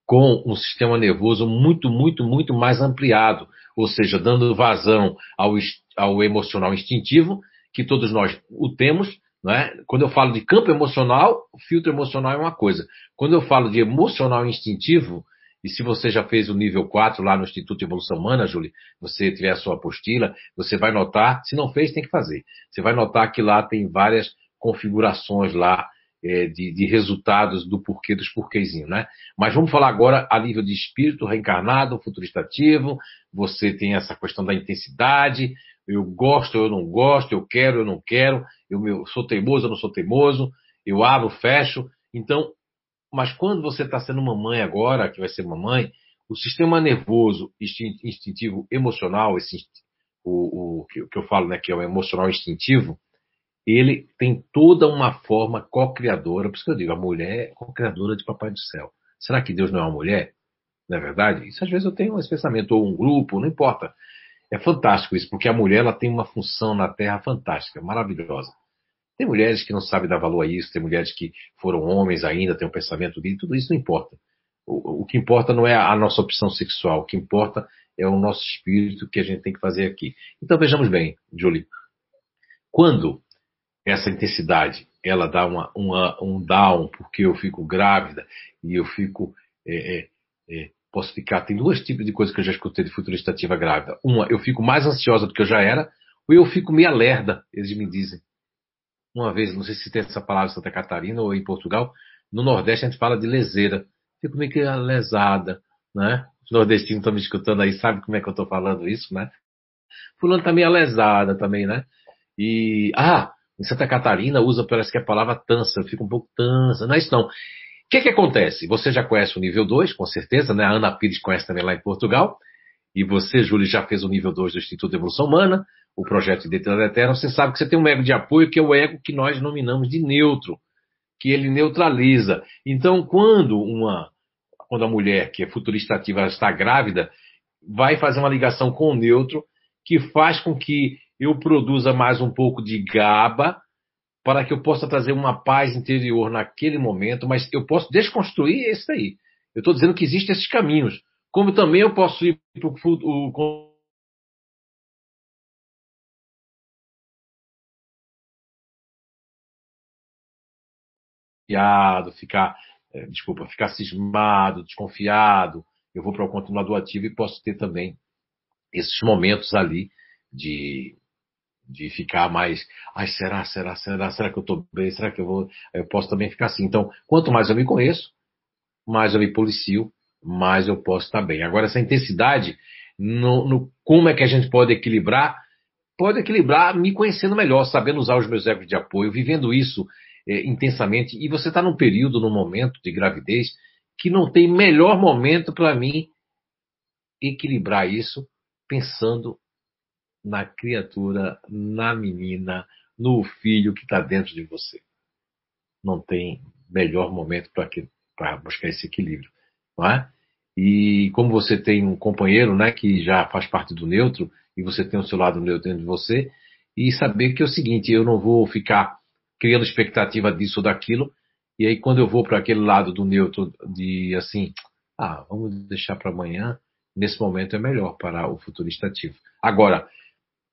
com um sistema nervoso muito, muito, muito mais ampliado, ou seja, dando vazão ao, ao emocional instintivo, que todos nós o temos, né? Quando eu falo de campo emocional, filtro emocional é uma coisa. Quando eu falo de emocional instintivo, e se você já fez o nível 4 lá no Instituto de Evolução Humana, Júlia, você tiver a sua apostila, você vai notar, se não fez, tem que fazer. Você vai notar que lá tem várias configurações lá é, de, de, resultados do porquê dos porquezinhos, né? Mas vamos falar agora a nível de espírito reencarnado, futuristativo, você tem essa questão da intensidade, eu gosto, eu não gosto, eu quero, eu não quero, eu, sou teimoso, eu não sou teimoso, eu abro, fecho. Então, mas quando você está sendo mamãe agora, que vai ser mamãe, o sistema nervoso instintivo emocional, esse o, o que, que eu falo, né, que é o emocional instintivo, ele tem toda uma forma co-criadora, por isso que eu digo, a mulher é co-criadora de Papai do Céu. Será que Deus não é uma mulher? Não é verdade? Isso às vezes eu tenho esse pensamento, ou um grupo, não importa. É fantástico isso, porque a mulher ela tem uma função na Terra fantástica, maravilhosa. Tem mulheres que não sabem dar valor a isso, tem mulheres que foram homens ainda, têm um pensamento de tudo isso não importa. O, o que importa não é a nossa opção sexual, o que importa é o nosso espírito que a gente tem que fazer aqui. Então vejamos bem, Julie. Quando essa intensidade ela dá uma, uma, um down porque eu fico grávida e eu fico é, é, é, posso ficar tem dois tipos de coisas que eu já escutei de futurista ativa grávida. Uma eu fico mais ansiosa do que eu já era ou eu fico meio lerda eles me dizem. Uma vez não sei se tem essa palavra em Santa Catarina ou em Portugal no Nordeste a gente fala de leseira. Fico meio que lesada né? Os nordestinos estão me escutando aí sabe como é que eu estou falando isso né? Fulano tá meio lesada também né? E ah em Santa Catarina usa, parece que a palavra tansa, fica um pouco tansa. Não é isso não. O que, que acontece? Você já conhece o nível 2, com certeza, né? A Ana Pires conhece também lá em Portugal. E você, Júlio, já fez o nível 2 do Instituto de Evolução Humana, o projeto Identidade Eterna. Você sabe que você tem um ego de apoio, que é o ego que nós nominamos de neutro, que ele neutraliza. Então, quando uma, quando a mulher, que é futurista ativa, está grávida, vai fazer uma ligação com o neutro, que faz com que eu produza mais um pouco de GABA para que eu possa trazer uma paz interior naquele momento, mas eu posso desconstruir esse daí. Eu estou dizendo que existem esses caminhos. Como também eu posso ir para o ficar, é, desculpa, ficar cismado, desconfiado. Eu vou para o continuador ativo e posso ter também esses momentos ali de de ficar mais, ai, será, será, será, será que eu estou bem? Será que eu vou? Eu posso também ficar assim. Então, quanto mais eu me conheço, mais eu me policio, mais eu posso estar bem. Agora, essa intensidade, no, no como é que a gente pode equilibrar? Pode equilibrar me conhecendo melhor, sabendo usar os meus egos de apoio, vivendo isso é, intensamente. E você está num período, num momento de gravidez, que não tem melhor momento para mim equilibrar isso pensando na criatura, na menina, no filho que está dentro de você. Não tem melhor momento para buscar esse equilíbrio, não é? E como você tem um companheiro, né, que já faz parte do neutro e você tem o seu lado neutro dentro de você, e saber que é o seguinte, eu não vou ficar criando expectativa disso ou daquilo, e aí quando eu vou para aquele lado do neutro de assim, ah, vamos deixar para amanhã, nesse momento é melhor para o futurista ativo. Agora,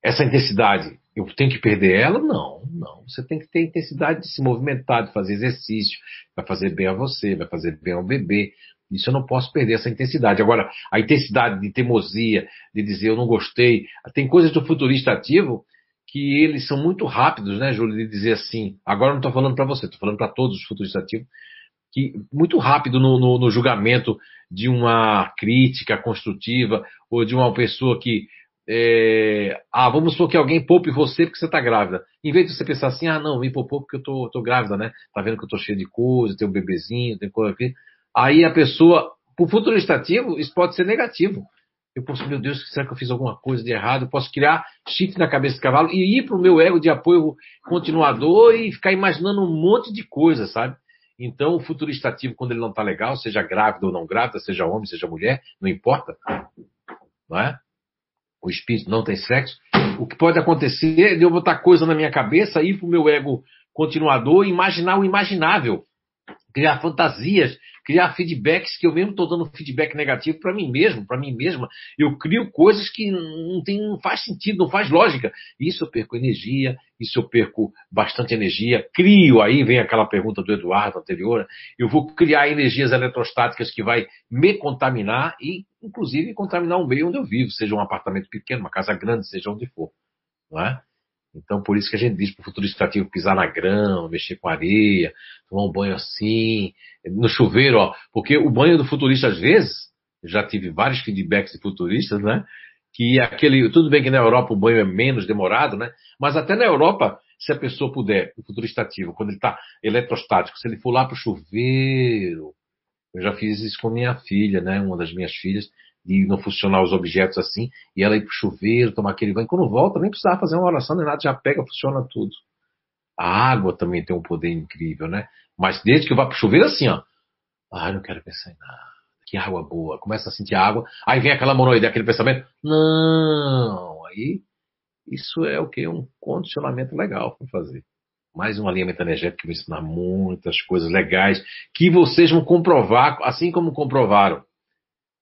essa intensidade, eu tenho que perder ela? Não, não. Você tem que ter intensidade de se movimentar, de fazer exercício, vai fazer bem a você, vai fazer bem ao bebê. Isso eu não posso perder essa intensidade. Agora, a intensidade de teimosia, de dizer eu não gostei, tem coisas do futurista ativo que eles são muito rápidos, né, Júlio, de dizer assim. Agora não estou falando para você, estou falando para todos os futuristas ativos, que muito rápido no, no, no julgamento de uma crítica construtiva ou de uma pessoa que é, ah, vamos supor que alguém poupe você porque você está grávida. Em vez de você pensar assim, ah, não, me poupou porque eu tô, tô grávida, né? Tá vendo que eu tô cheio de coisa, tem um bebezinho, tem coisa aqui. Aí a pessoa, por futuro estativo, isso pode ser negativo. Eu posso, meu Deus, será que eu fiz alguma coisa de errado? Eu posso criar chifre na cabeça do cavalo e ir para o meu ego de apoio continuador e ficar imaginando um monte de coisa, sabe? Então, o futuro estativo, quando ele não está legal, seja grávida ou não grávida, seja homem, seja mulher, não importa, não é? O espírito não tem sexo, o que pode acontecer é eu botar coisa na minha cabeça, ir para o meu ego continuador imaginar o imaginável, criar fantasias criar feedbacks que eu mesmo estou dando feedback negativo para mim mesmo, para mim mesma. Eu crio coisas que não, tem, não faz sentido, não faz lógica. Isso eu perco energia, isso eu perco bastante energia. Crio, aí vem aquela pergunta do Eduardo anterior, eu vou criar energias eletrostáticas que vai me contaminar e, inclusive, contaminar o meio onde eu vivo, seja um apartamento pequeno, uma casa grande, seja onde for. Não é? Então, por isso que a gente diz para o futurista ativo pisar na grama, mexer com areia, tomar um banho assim, no chuveiro, ó. Porque o banho do futurista, às vezes, já tive vários feedbacks de futuristas, né? Que aquele. Tudo bem que na Europa o banho é menos demorado, né? Mas até na Europa, se a pessoa puder, o futurista ativo, quando ele está eletrostático, se ele for lá para o chuveiro. Eu já fiz isso com minha filha, né? Uma das minhas filhas, de não funcionar os objetos assim, e ela ir pro chuveiro, tomar aquele banho. Quando volta, nem precisava fazer uma oração nem nada, já pega, funciona tudo. A água também tem um poder incrível, né? Mas desde que eu vá pro chuveiro, assim, ó. Ai, não quero pensar em nada. Que água boa. Começa a sentir água. Aí vem aquela monoideia, aquele pensamento. Não, aí isso é o que? Um condicionamento legal para fazer. Mais um alinhamento energético que vai ensinar muitas coisas legais que vocês vão comprovar, assim como comprovaram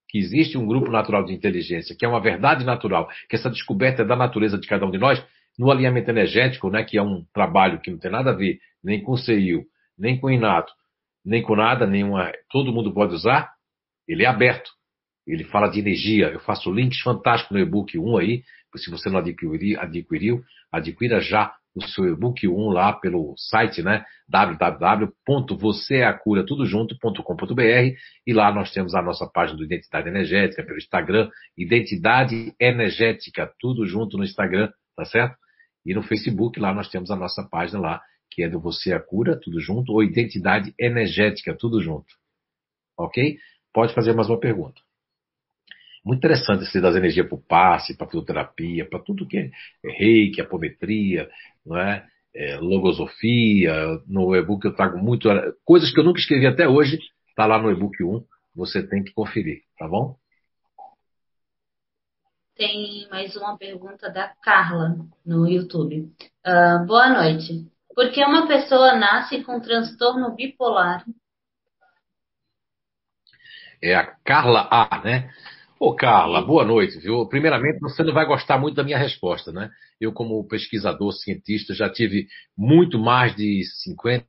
que existe um grupo natural de inteligência, que é uma verdade natural, que essa descoberta é da natureza de cada um de nós, no alinhamento energético, né, que é um trabalho que não tem nada a ver nem com o CEIU, nem com o Inato, nem com nada, nenhuma, todo mundo pode usar, ele é aberto. Ele fala de energia. Eu faço links fantásticos no e-book 1 aí. Se você não adquiriu, adquiriu adquira já o seu e-book 1 lá pelo site, né? www.vocêacura.tudojunto.com.br e lá nós temos a nossa página do Identidade Energética pelo Instagram, Identidade Energética, tudo junto no Instagram, tá certo? E no Facebook lá nós temos a nossa página lá, que é do Você a Cura, tudo junto, ou Identidade Energética, tudo junto. Ok? Pode fazer mais uma pergunta. Muito interessante esse das energias para o passe, para a fisioterapia, para tudo que é reiki, apometria, não é? é logosofia. No e-book eu trago muito. Coisas que eu nunca escrevi até hoje, está lá no e-book 1. Você tem que conferir, tá bom? Tem mais uma pergunta da Carla no YouTube. Uh, boa noite. Por que uma pessoa nasce com transtorno bipolar? É a Carla A, né? Ô, Carla, boa noite, viu? Primeiramente, você não vai gostar muito da minha resposta, né? Eu, como pesquisador, cientista, já tive muito mais de 50,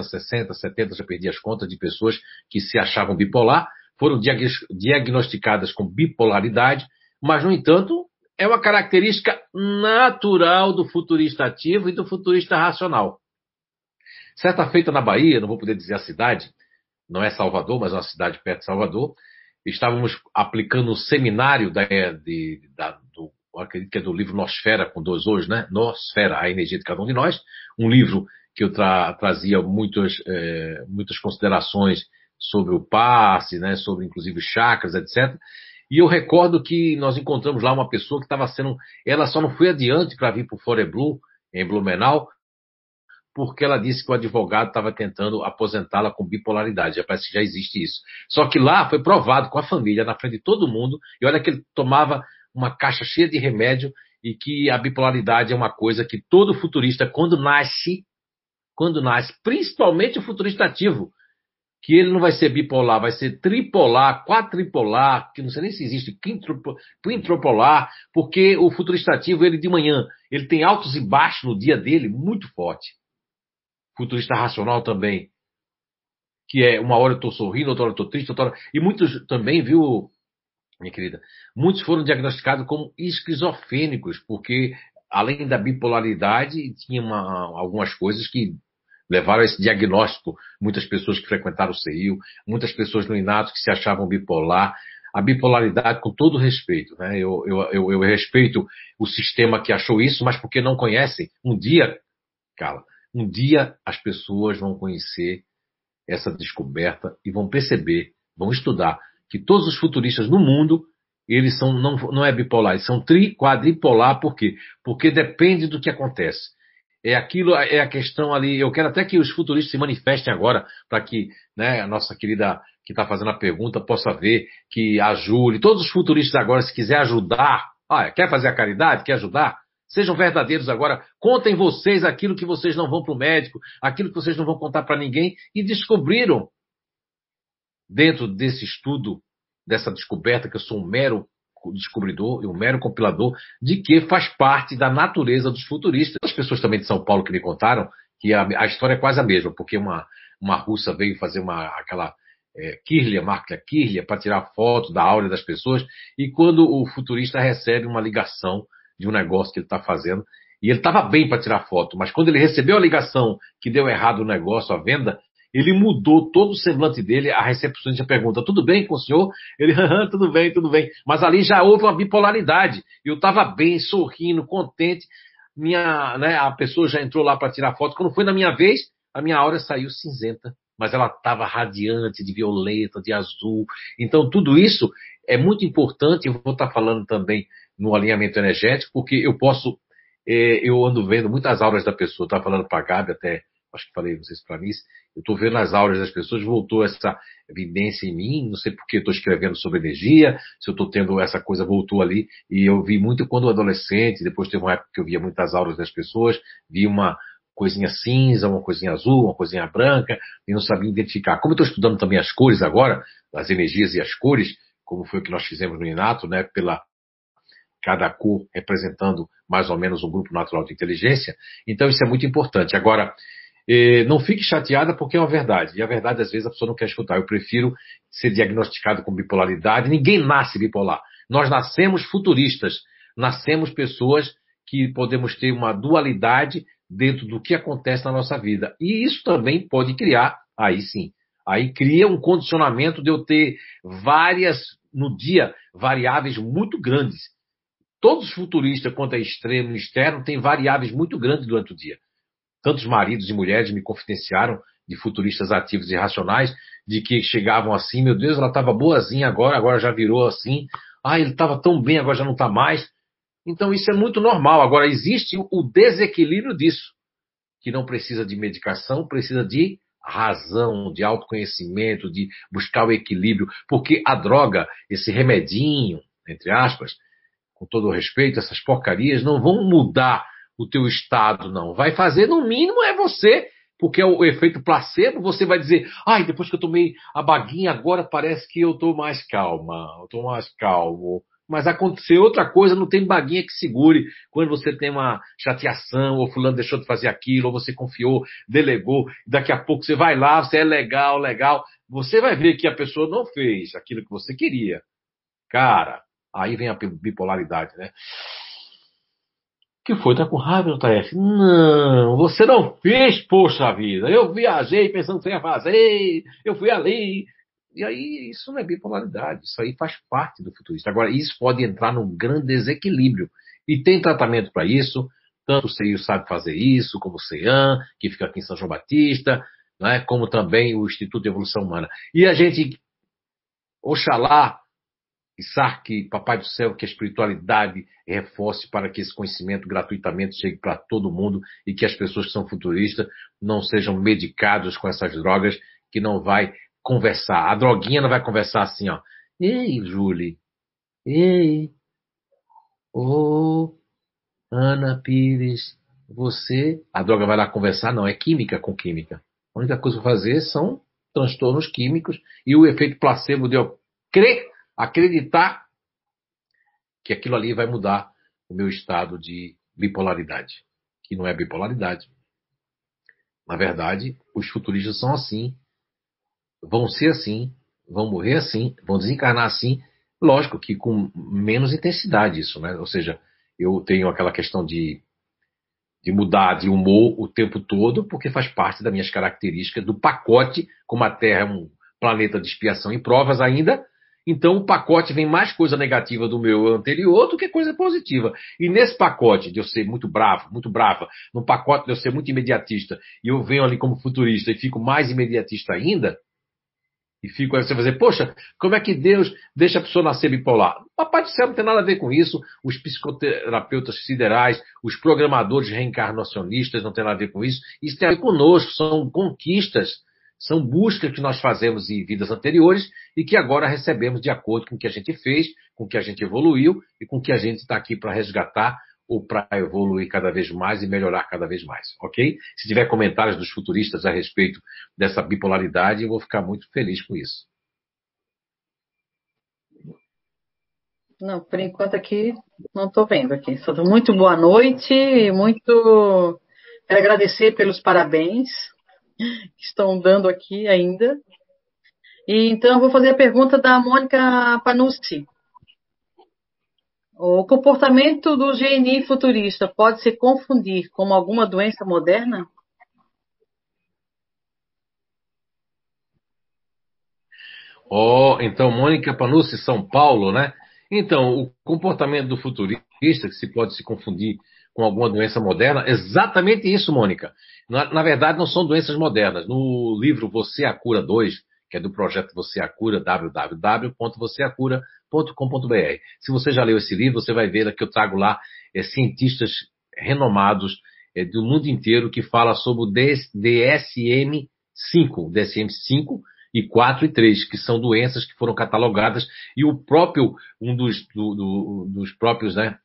60, 70, já perdi as contas de pessoas que se achavam bipolar, foram diagnosticadas com bipolaridade, mas, no entanto, é uma característica natural do futurista ativo e do futurista racional. Certa feita na Bahia, não vou poder dizer a cidade, não é Salvador, mas é uma cidade perto de Salvador, estávamos aplicando o seminário da, de, da, do, acredito que é do livro Nosfera, com dois hoje, né? Nosfera, a energia de cada um de nós. Um livro que eu tra, trazia muitas, é, muitas considerações sobre o passe, né? Sobre inclusive chakras, etc. E eu recordo que nós encontramos lá uma pessoa que estava sendo, ela só não foi adiante para vir para o Foreblu, em Blumenau, porque ela disse que o advogado estava tentando aposentá-la com bipolaridade. Já parece que já existe isso. Só que lá foi provado com a família, na frente de todo mundo, e olha que ele tomava uma caixa cheia de remédio e que a bipolaridade é uma coisa que todo futurista, quando nasce, quando nasce, principalmente o futurista ativo, que ele não vai ser bipolar, vai ser tripolar, quadripolar, que não sei nem se existe, quintropolar, porque o futurista ativo, ele de manhã, ele tem altos e baixos no dia dele muito forte futurista racional também, que é uma hora eu estou sorrindo, outra hora eu estou triste, outra hora... E muitos também, viu, minha querida, muitos foram diagnosticados como esquizofrênicos, porque além da bipolaridade, tinha uma, algumas coisas que levaram a esse diagnóstico. Muitas pessoas que frequentaram o CEIU, muitas pessoas no Inato que se achavam bipolar. A bipolaridade, com todo respeito, né? eu, eu, eu, eu respeito o sistema que achou isso, mas porque não conhecem. Um dia, Carla, um dia as pessoas vão conhecer essa descoberta e vão perceber, vão estudar que todos os futuristas no mundo eles são não, não é bipolar, eles são tri, quadripolar, por quê? Porque depende do que acontece. É aquilo, é a questão ali. Eu quero até que os futuristas se manifestem agora, para que né, a nossa querida que está fazendo a pergunta possa ver que a Júlia, todos os futuristas agora, se quiser ajudar, ah, quer fazer a caridade, quer ajudar, Sejam verdadeiros agora. Contem vocês aquilo que vocês não vão para o médico, aquilo que vocês não vão contar para ninguém e descobriram dentro desse estudo, dessa descoberta que eu sou um mero descobridor e um mero compilador de que faz parte da natureza dos futuristas. As pessoas também de São Paulo que me contaram que a, a história é quase a mesma, porque uma, uma russa veio fazer uma, aquela é, Kirlia, marca Kirlia, para tirar foto da áurea das pessoas, e quando o futurista recebe uma ligação de um negócio que ele está fazendo. E ele estava bem para tirar foto, mas quando ele recebeu a ligação que deu errado o negócio, a venda, ele mudou todo o semblante dele. A recepcionista pergunta: Tudo bem com o senhor? Ele, tudo bem, tudo bem. Mas ali já houve uma bipolaridade. Eu estava bem, sorrindo, contente. Minha, né, a pessoa já entrou lá para tirar foto. Quando foi na minha vez, a minha aura saiu cinzenta. mas ela estava radiante de violeta, de azul. Então, tudo isso é muito importante. Eu vou estar falando também no alinhamento energético, porque eu posso. É, eu ando vendo muitas auras da pessoa. Estava falando para a Gabi até, acho que falei, não sei se para mim. Eu estou vendo as auras das pessoas, voltou essa evidência em mim. Não sei porque estou escrevendo sobre energia, se eu estou tendo essa coisa, voltou ali. E eu vi muito quando adolescente, depois teve uma época que eu via muitas auras das pessoas, vi uma, coisinha cinza, uma coisinha azul, uma coisinha branca, e não sabia identificar. Como eu estou estudando também as cores agora, as energias e as cores, como foi o que nós fizemos no Inato, né, pela cada cor representando mais ou menos um grupo natural de inteligência, então isso é muito importante. Agora, eh, não fique chateada porque é uma verdade, e a verdade às vezes a pessoa não quer escutar. Eu prefiro ser diagnosticado com bipolaridade, ninguém nasce bipolar. Nós nascemos futuristas, nascemos pessoas que podemos ter uma dualidade dentro do que acontece na nossa vida. E isso também pode criar, aí sim, aí cria um condicionamento de eu ter várias, no dia, variáveis muito grandes. Todos os futuristas, quanto a extremo e externo, têm variáveis muito grandes durante o dia. Tantos maridos e mulheres me confidenciaram de futuristas ativos e racionais, de que chegavam assim, meu Deus, ela estava boazinha agora, agora já virou assim. Ah, ele estava tão bem, agora já não está mais. Então isso é muito normal. Agora existe o desequilíbrio disso, que não precisa de medicação, precisa de razão, de autoconhecimento, de buscar o equilíbrio, porque a droga, esse remedinho, entre aspas, com todo respeito, essas porcarias não vão mudar o teu estado, não. Vai fazer, no mínimo, é você, porque é o efeito placebo, você vai dizer, ai, depois que eu tomei a baguinha, agora parece que eu estou mais calma, eu estou mais calmo mas acontecer outra coisa, não tem baguinha que segure quando você tem uma chateação, ou fulano deixou de fazer aquilo, ou você confiou, delegou, daqui a pouco você vai lá, você é legal, legal, você vai ver que a pessoa não fez aquilo que você queria. Cara, aí vem a bipolaridade, né? que foi? Tá com raiva TF? Não, você não fez, poxa vida. Eu viajei pensando que você ia fazer, eu fui ali, e aí isso não é bipolaridade, isso aí faz parte do futurista. Agora, isso pode entrar num grande desequilíbrio. E tem tratamento para isso, tanto o CEIU sabe fazer isso, como o CEAM, que fica aqui em São João Batista, né, como também o Instituto de Evolução Humana. E a gente, oxalá, Issar, que Papai do Céu, que a espiritualidade reforce para que esse conhecimento gratuitamente chegue para todo mundo e que as pessoas que são futuristas não sejam medicadas com essas drogas que não vai conversar. A droguinha não vai conversar assim, ó. Ei, Julie. Ei. Ô, oh, Ana Pires. Você. A droga vai lá conversar? Não, é química com química. A única coisa que fazer são transtornos químicos e o efeito placebo de eu crer, acreditar que aquilo ali vai mudar o meu estado de bipolaridade, que não é bipolaridade. Na verdade, os futuristas são assim, vão ser assim, vão morrer assim, vão desencarnar assim, lógico que com menos intensidade isso, né? Ou seja, eu tenho aquela questão de, de mudar de humor o tempo todo, porque faz parte das minhas características do pacote, como a Terra é um planeta de expiação e provas ainda, então o pacote vem mais coisa negativa do meu anterior do que coisa positiva. E nesse pacote de eu ser muito bravo, muito brava, no pacote de eu ser muito imediatista, e eu venho ali como futurista e fico mais imediatista ainda, e fico aí você vai dizer, poxa, como é que Deus deixa a pessoa nascer bipolar? Papai do Céu não tem nada a ver com isso, os psicoterapeutas siderais, os programadores reencarnacionistas não tem nada a ver com isso, isso tem a ver conosco, são conquistas, são buscas que nós fazemos em vidas anteriores e que agora recebemos de acordo com o que a gente fez, com o que a gente evoluiu e com o que a gente está aqui para resgatar ou para evoluir cada vez mais e melhorar cada vez mais, ok? Se tiver comentários dos futuristas a respeito dessa bipolaridade, eu vou ficar muito feliz com isso. Não, por enquanto aqui não estou vendo aqui. Só muito boa noite, muito quero agradecer pelos parabéns que estão dando aqui ainda. E então eu vou fazer a pergunta da Mônica Panucci. O comportamento do GNI futurista pode se confundir com alguma doença moderna? Oh, então, Mônica Panucci, São Paulo, né? Então, o comportamento do futurista, que se pode se confundir com alguma doença moderna? Exatamente isso, Mônica. Na, na, verdade, não são doenças modernas. No livro Você a Cura 2, que é do projeto Você a Cura, www.vocêacura.com.br. Se você já leu esse livro, você vai ver que eu trago lá é, cientistas renomados é, do mundo inteiro que fala sobre o DSM-5, DSM-5 e 4 e 3, que são doenças que foram catalogadas e o próprio, um dos, do, do, dos próprios, né,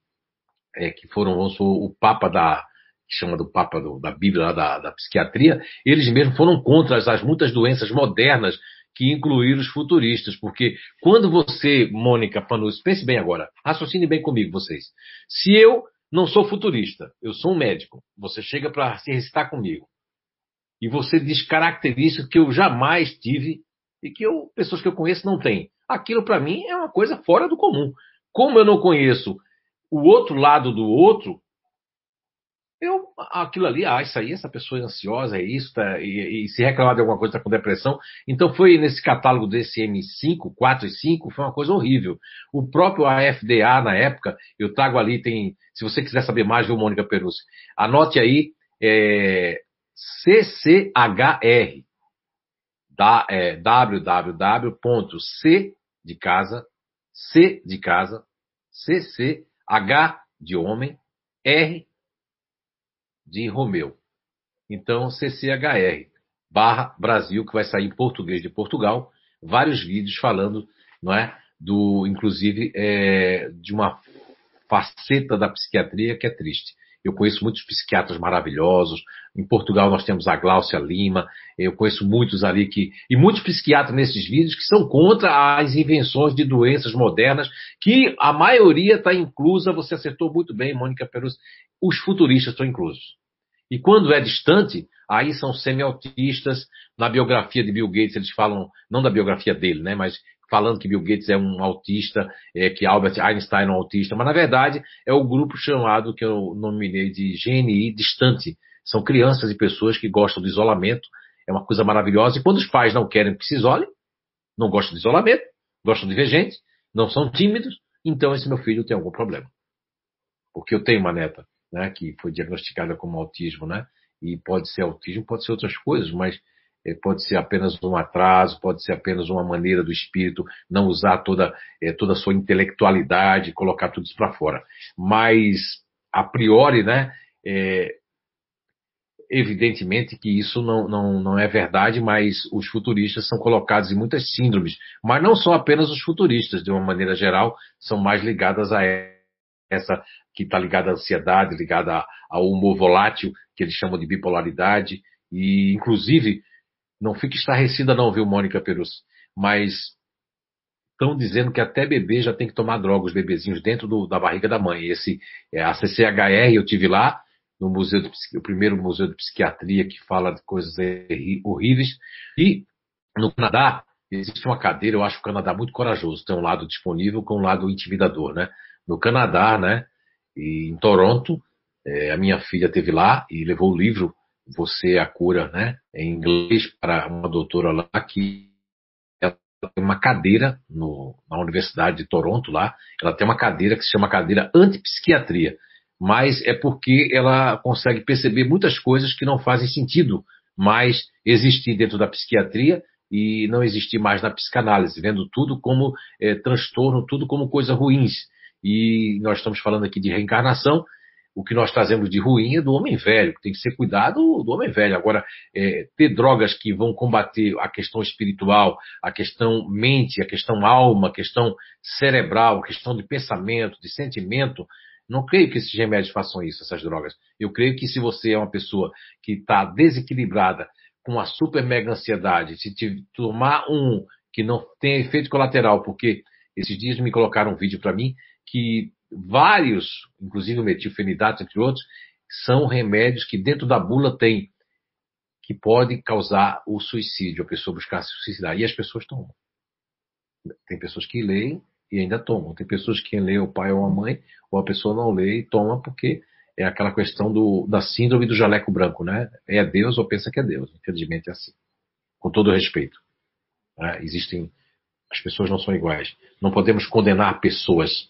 é, que foram, vamos o Papa da, que chama do Papa do, da Bíblia, da, da, psiquiatria, eles mesmos foram contra as, as muitas doenças modernas que incluíram os futuristas, porque quando você, Mônica Panus, pense bem agora, raciocine bem comigo vocês. Se eu não sou futurista, eu sou um médico. Você chega para se recitar comigo. E você diz características que eu jamais tive e que eu, pessoas que eu conheço não têm. Aquilo para mim é uma coisa fora do comum. Como eu não conheço o outro lado do outro, eu, aquilo ali, ah, isso aí, essa pessoa é ansiosa, é isso, tá, e, e, se reclamar de alguma coisa, está com depressão. Então foi nesse catálogo desse M5, 4 e 5, foi uma coisa horrível. O próprio AFDA, na época, eu trago ali, tem, se você quiser saber mais, viu, Mônica Peruzzi? Anote aí, é, CCHR, da, é, www.c de casa, C de casa, CCH de homem, R de Romeu. Então, CCHR barra Brasil, que vai sair em português de Portugal, vários vídeos falando, não é, do, inclusive, é, de uma faceta da psiquiatria que é triste. Eu conheço muitos psiquiatras maravilhosos. Em Portugal nós temos a Gláucia Lima. Eu conheço muitos ali que. E muitos psiquiatras nesses vídeos que são contra as invenções de doenças modernas, que a maioria está inclusa, você acertou muito bem, Mônica Perus, os futuristas estão inclusos. E quando é distante, aí são semi-autistas. Na biografia de Bill Gates, eles falam, não da biografia dele, né, mas falando que Bill Gates é um autista, é, que Albert Einstein é um autista, mas na verdade é o grupo chamado, que eu nominei de GNI distante. São crianças e pessoas que gostam do isolamento, é uma coisa maravilhosa. E quando os pais não querem que se isolem, não gostam de isolamento, gostam de ver gente, não são tímidos, então esse meu filho tem algum problema. Porque eu tenho uma neta né, que foi diagnosticada como autismo, né? E pode ser autismo, pode ser outras coisas, mas pode ser apenas um atraso, pode ser apenas uma maneira do espírito não usar toda, é, toda a sua intelectualidade, colocar tudo isso para fora. Mas, a priori, né, é, evidentemente que isso não, não, não é verdade, mas os futuristas são colocados em muitas síndromes. Mas não são apenas os futuristas, de uma maneira geral, são mais ligadas a essa que está ligada à ansiedade, ligada ao humor volátil, que eles chamam de bipolaridade, e inclusive, não fique estarrecida não, viu, Mônica Perus, mas estão dizendo que até bebê já tem que tomar droga, os bebezinhos dentro do, da barriga da mãe. Esse, é, a CCHR, eu tive lá, no museu de, o primeiro museu de psiquiatria que fala de coisas horríveis, e no Canadá, existe uma cadeira, eu acho o Canadá muito corajoso, tem um lado disponível com um lado intimidador, né? No Canadá, né? E em Toronto, é, a minha filha teve lá e levou o livro Você a Cura, né? Em inglês para uma doutora lá que ela tem uma cadeira no, na Universidade de Toronto lá. Ela tem uma cadeira que se chama cadeira antipsiquiatria, mas é porque ela consegue perceber muitas coisas que não fazem sentido mais existir dentro da psiquiatria e não existir mais na psicanálise, vendo tudo como é, transtorno, tudo como coisas ruins e nós estamos falando aqui de reencarnação. O que nós trazemos de ruim é do homem velho, que tem que ser cuidado do homem velho. Agora, é, ter drogas que vão combater a questão espiritual, a questão mente, a questão alma, a questão cerebral, a questão de pensamento, de sentimento, não creio que esses remédios façam isso, essas drogas. Eu creio que se você é uma pessoa que está desequilibrada, com uma super mega ansiedade, se tomar um que não tem efeito colateral, porque esses dias me colocaram um vídeo para mim que vários, inclusive o metilfenidato, entre outros, são remédios que dentro da bula tem que pode causar o suicídio, a pessoa buscar se suicidar. E as pessoas tomam. Tem pessoas que leem e ainda tomam. Tem pessoas que lê o pai ou a mãe, ou a pessoa não lê e toma porque é aquela questão do, da síndrome do jaleco branco, né? É Deus ou pensa que é Deus. Infelizmente é assim. Com todo respeito. Né? Existem. As pessoas não são iguais. Não podemos condenar pessoas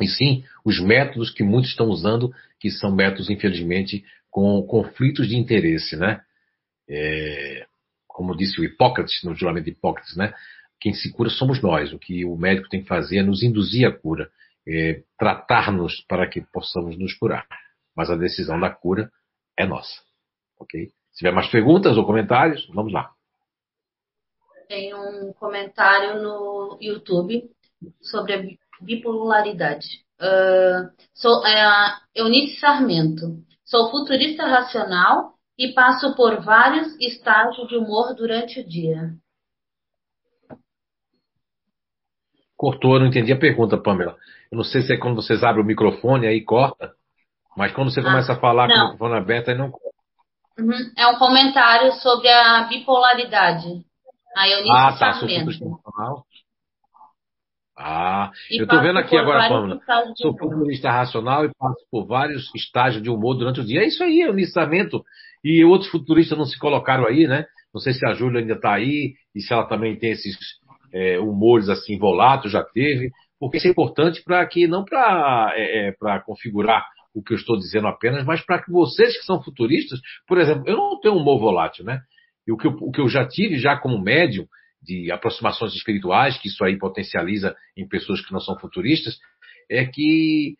e sim os métodos que muitos estão usando, que são métodos, infelizmente, com conflitos de interesse, né? É, como disse o Hipócrates, no juramento de Hipócrates, né? Quem se cura somos nós. O que o médico tem que fazer é nos induzir à cura, é, tratar-nos para que possamos nos curar. Mas a decisão da cura é nossa. Ok? Se tiver mais perguntas ou comentários, vamos lá. Tem um comentário no YouTube sobre bipolaridade. Uh, sou é, Eunice Sarmento. Sou futurista racional e passo por vários estágios de humor durante o dia. Cortou, eu não entendi a pergunta, Pamela. Eu não sei se é quando vocês abrem o microfone aí corta, mas quando você ah, começa a falar não. com o microfone aberto aí não corta. Uhum. É um comentário sobre a bipolaridade. A Eunice ah, tá, Sarmento. Ah, e eu estou vendo aqui agora, Pamela. Sou futurista racional e passo por vários estágios de humor durante o dia. É isso aí, Eunice Sarmento. E outros futuristas não se colocaram aí, né? Não sei se a Júlia ainda está aí e se ela também tem esses é, humores assim volatos, já teve. Porque isso é importante para que, não para é, é, configurar o que eu estou dizendo apenas, mas para que vocês que são futuristas, por exemplo, eu não tenho um humor volátil, né? E o que eu, o que eu já tive já como médium de aproximações espirituais, que isso aí potencializa em pessoas que não são futuristas, é que,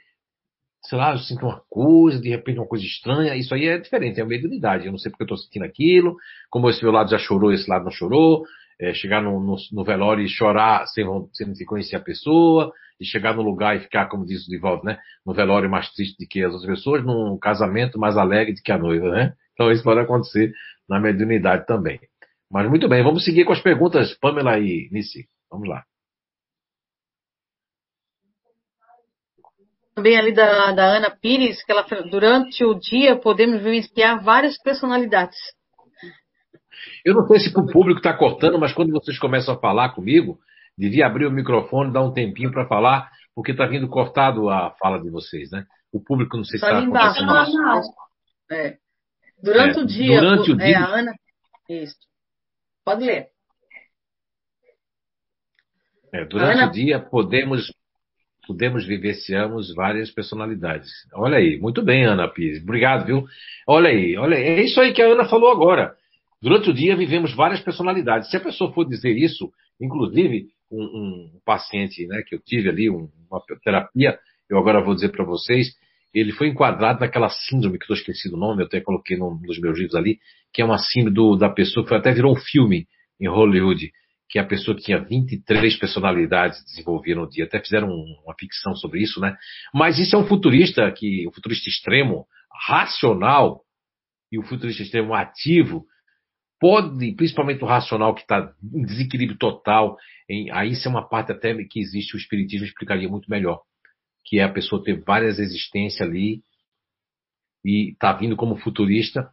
sei lá, eu sinto uma coisa, de repente uma coisa estranha, isso aí é diferente, é uma mediunidade. Eu não sei porque eu estou sentindo aquilo, como esse meu lado já chorou, esse lado não chorou, é, chegar no, no, no, velório e chorar sem, sem conhecer a pessoa, e chegar no lugar e ficar, como diz o Divaldo, né? No velório mais triste do que as outras pessoas, num casamento mais alegre do que a noiva, né? Então isso pode acontecer na mediunidade também. Mas muito bem, vamos seguir com as perguntas, Pamela e Nissi. Vamos lá. Também ali da, da Ana Pires, que ela durante o dia podemos vivenciar várias personalidades. Eu não sei se o público está cortando, mas quando vocês começam a falar comigo, devia abrir o microfone, dar um tempinho para falar, porque está vindo cortado a fala de vocês, né? O público não sei se está acontecendo. É. Durante é, o dia, durante o dia, é, a Ana, isso. Pode ler. É, durante Ana... o dia podemos podemos vivenciamos várias personalidades. Olha aí, muito bem, Ana Pires. Obrigado, viu? Olha aí, olha aí. É isso aí que a Ana falou agora. Durante o dia vivemos várias personalidades. Se a pessoa for dizer isso, inclusive um, um paciente né, que eu tive ali, um, uma terapia, eu agora vou dizer para vocês, ele foi enquadrado naquela síndrome, que eu esqueci do nome, eu até coloquei num dos meus livros ali, que é uma síndrome do, da pessoa que até virou um filme em Hollywood, que a pessoa tinha 23 personalidades desenvolvidas no dia. Até fizeram uma ficção sobre isso, né? Mas isso é um futurista que, um futurista extremo, racional, e o futurista extremo ativo, pode, principalmente o racional que está em desequilíbrio total, em, aí isso é uma parte até que existe, o espiritismo explicaria muito melhor que é a pessoa ter várias existências ali e está vindo como futurista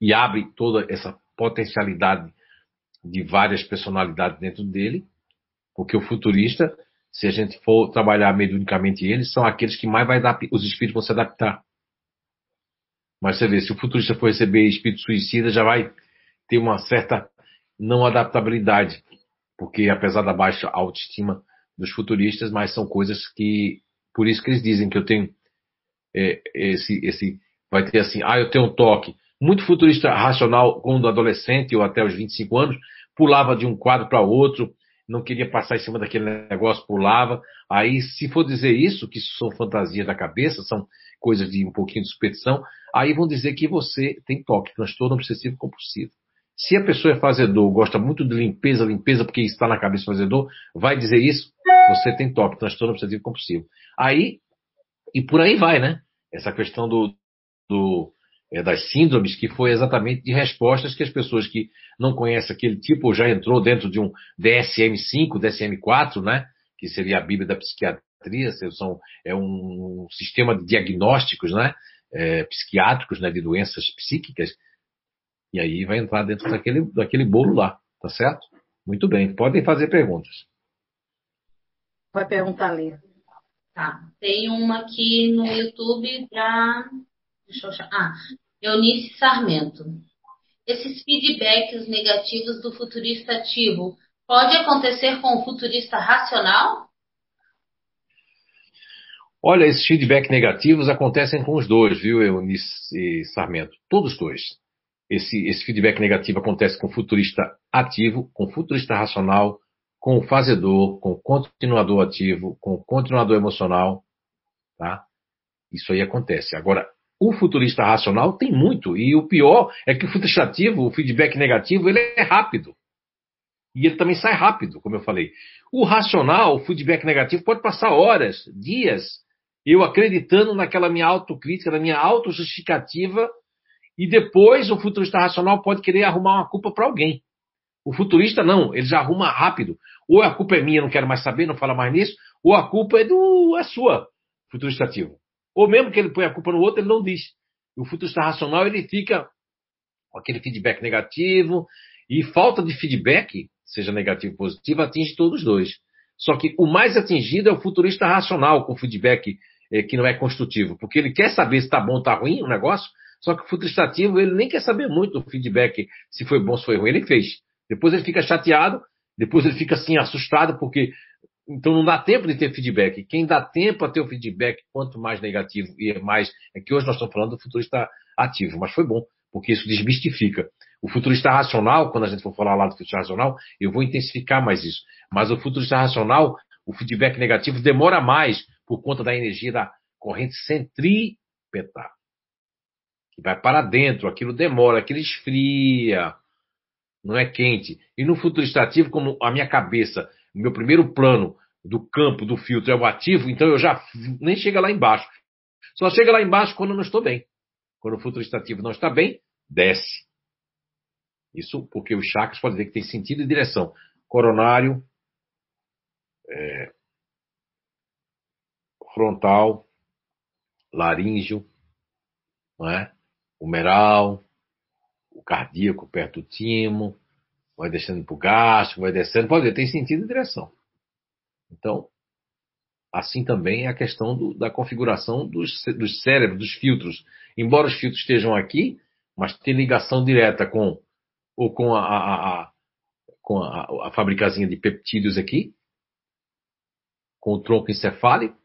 e abre toda essa potencialidade de várias personalidades dentro dele, porque o futurista, se a gente for trabalhar mediunicamente eles, são aqueles que mais vai dar, os espíritos vão se adaptar. Mas você vê, se o futurista for receber espírito suicida, já vai ter uma certa não adaptabilidade, porque apesar da baixa autoestima, dos futuristas, mas são coisas que, por isso que eles dizem que eu tenho é, esse, esse, vai ter assim, ah, eu tenho um toque. Muito futurista racional, quando adolescente ou até os 25 anos, pulava de um quadro para outro, não queria passar em cima daquele negócio, pulava. Aí, se for dizer isso, que isso são fantasias da cabeça, são coisas de um pouquinho de superstição, aí vão dizer que você tem toque, transtorno obsessivo compulsivo. Se a pessoa é fazedor, gosta muito de limpeza, limpeza, porque está na cabeça fazedor, vai dizer isso, você tem toque, transtorno obsessivo compulsivo. Aí, e por aí vai, né? Essa questão do, do é, das síndromes, que foi exatamente de respostas que as pessoas que não conhecem aquele tipo já entrou dentro de um DSM-5, DSM-4, né? Que seria a Bíblia da Psiquiatria, são, é um sistema de diagnósticos, né? É, psiquiátricos, né? De doenças psíquicas e aí vai entrar dentro daquele, daquele bolo lá, tá certo? Muito bem, podem fazer perguntas. Vai perguntar ali. Tá, tem uma aqui no YouTube da. Deixa eu achar. Ah, Eunice Sarmento. Esses feedbacks negativos do futurista ativo pode acontecer com o futurista racional? Olha, esses feedbacks negativos acontecem com os dois, viu, Eunice e Sarmento? Todos dois. Esse, esse feedback negativo acontece com o futurista ativo, com o futurista racional, com o fazedor, com o continuador ativo, com o continuador emocional, tá? Isso aí acontece. Agora, o futurista racional tem muito, e o pior é que o futurista ativo, o feedback negativo, ele é rápido. E ele também sai rápido, como eu falei. O racional, o feedback negativo, pode passar horas, dias, eu acreditando naquela minha autocrítica, na minha autojustificativa, e depois o futurista racional pode querer arrumar uma culpa para alguém. O futurista não, ele já arruma rápido. Ou a culpa é minha, não quero mais saber, não fala mais nisso, ou a culpa é do é sua, futurista ativo. Ou mesmo que ele põe a culpa no outro, ele não diz. O futurista racional ele fica com aquele feedback negativo e falta de feedback, seja negativo ou positivo, atinge todos os dois. Só que o mais atingido é o futurista racional com feedback é, que não é construtivo, porque ele quer saber se está bom ou está ruim o negócio, só que o frustrativo ele nem quer saber muito do feedback, se foi bom se foi ruim. Ele fez. Depois ele fica chateado, depois ele fica assim assustado, porque então não dá tempo de ter feedback. Quem dá tempo a ter o feedback, quanto mais negativo e é mais. É que hoje nós estamos falando do futurista ativo, mas foi bom, porque isso desmistifica. O futurista racional, quando a gente for falar lá do futurista racional, eu vou intensificar mais isso. Mas o futurista racional, o feedback negativo demora mais, por conta da energia da corrente centrípeta, que vai para dentro, aquilo demora, aquilo esfria, não é quente. E no futuro estativo, como a minha cabeça, meu primeiro plano do campo do filtro é o ativo, então eu já nem chega lá embaixo. Só chega lá embaixo quando eu não estou bem. Quando o futuro estativo não está bem, desce. Isso porque os chakras podem ver que tem sentido e direção. Coronário, é, frontal, laríngeo, não é? Humeral, o cardíaco perto do timo, vai descendo para o gástrico, vai descendo, pode ver, tem sentido e direção. Então, assim também é a questão do, da configuração dos, dos cérebros, dos filtros. Embora os filtros estejam aqui, mas tem ligação direta com ou com a, a, a com a, a fabricazinha de peptídeos aqui, com o tronco encefálico,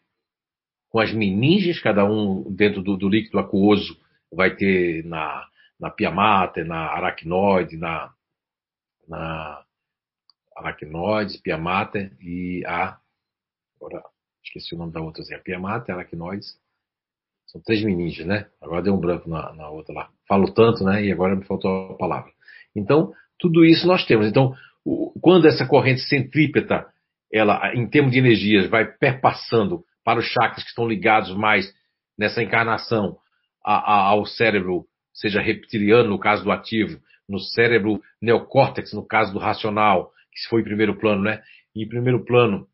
com as meninges, cada um dentro do, do líquido aquoso vai ter na, na pia mater, na aracnoide, na, na aracnoides, pia mater e a. Agora, esqueci o nome da outra, assim, a pia mater, aracnoides. São três meninges, né? Agora deu um branco na, na outra lá. Falo tanto, né? E agora me faltou a palavra. Então, tudo isso nós temos. Então, o, quando essa corrente centrípeta, ela, em termos de energias, vai perpassando para os chakras que estão ligados mais nessa encarnação a, ao cérebro, seja reptiliano, no caso do ativo, no cérebro neocórtex, no caso do racional, que foi em primeiro plano, né? Em primeiro plano,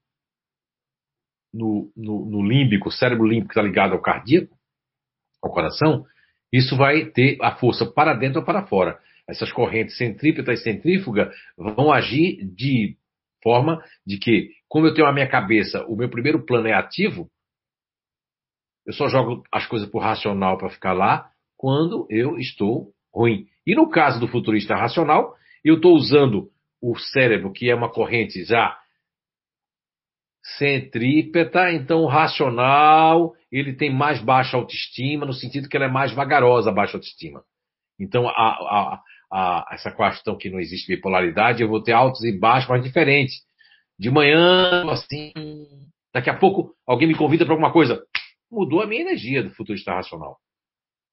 no, no, no límbico, cérebro límbico que está ligado ao cardíaco, ao coração, isso vai ter a força para dentro ou para fora. Essas correntes centrípeta e centrífuga vão agir de forma de que, como eu tenho a minha cabeça, o meu primeiro plano é ativo, eu só jogo as coisas por racional para ficar lá quando eu estou ruim. E no caso do futurista racional, eu estou usando o cérebro, que é uma corrente já centrípeta, então o racional ele tem mais baixa autoestima, no sentido que ela é mais vagarosa a baixa autoestima. Então, a, a, a, essa questão que não existe bipolaridade, eu vou ter altos e baixos, mas diferentes. De manhã, assim, daqui a pouco alguém me convida para alguma coisa. Mudou a minha energia do futurista racional.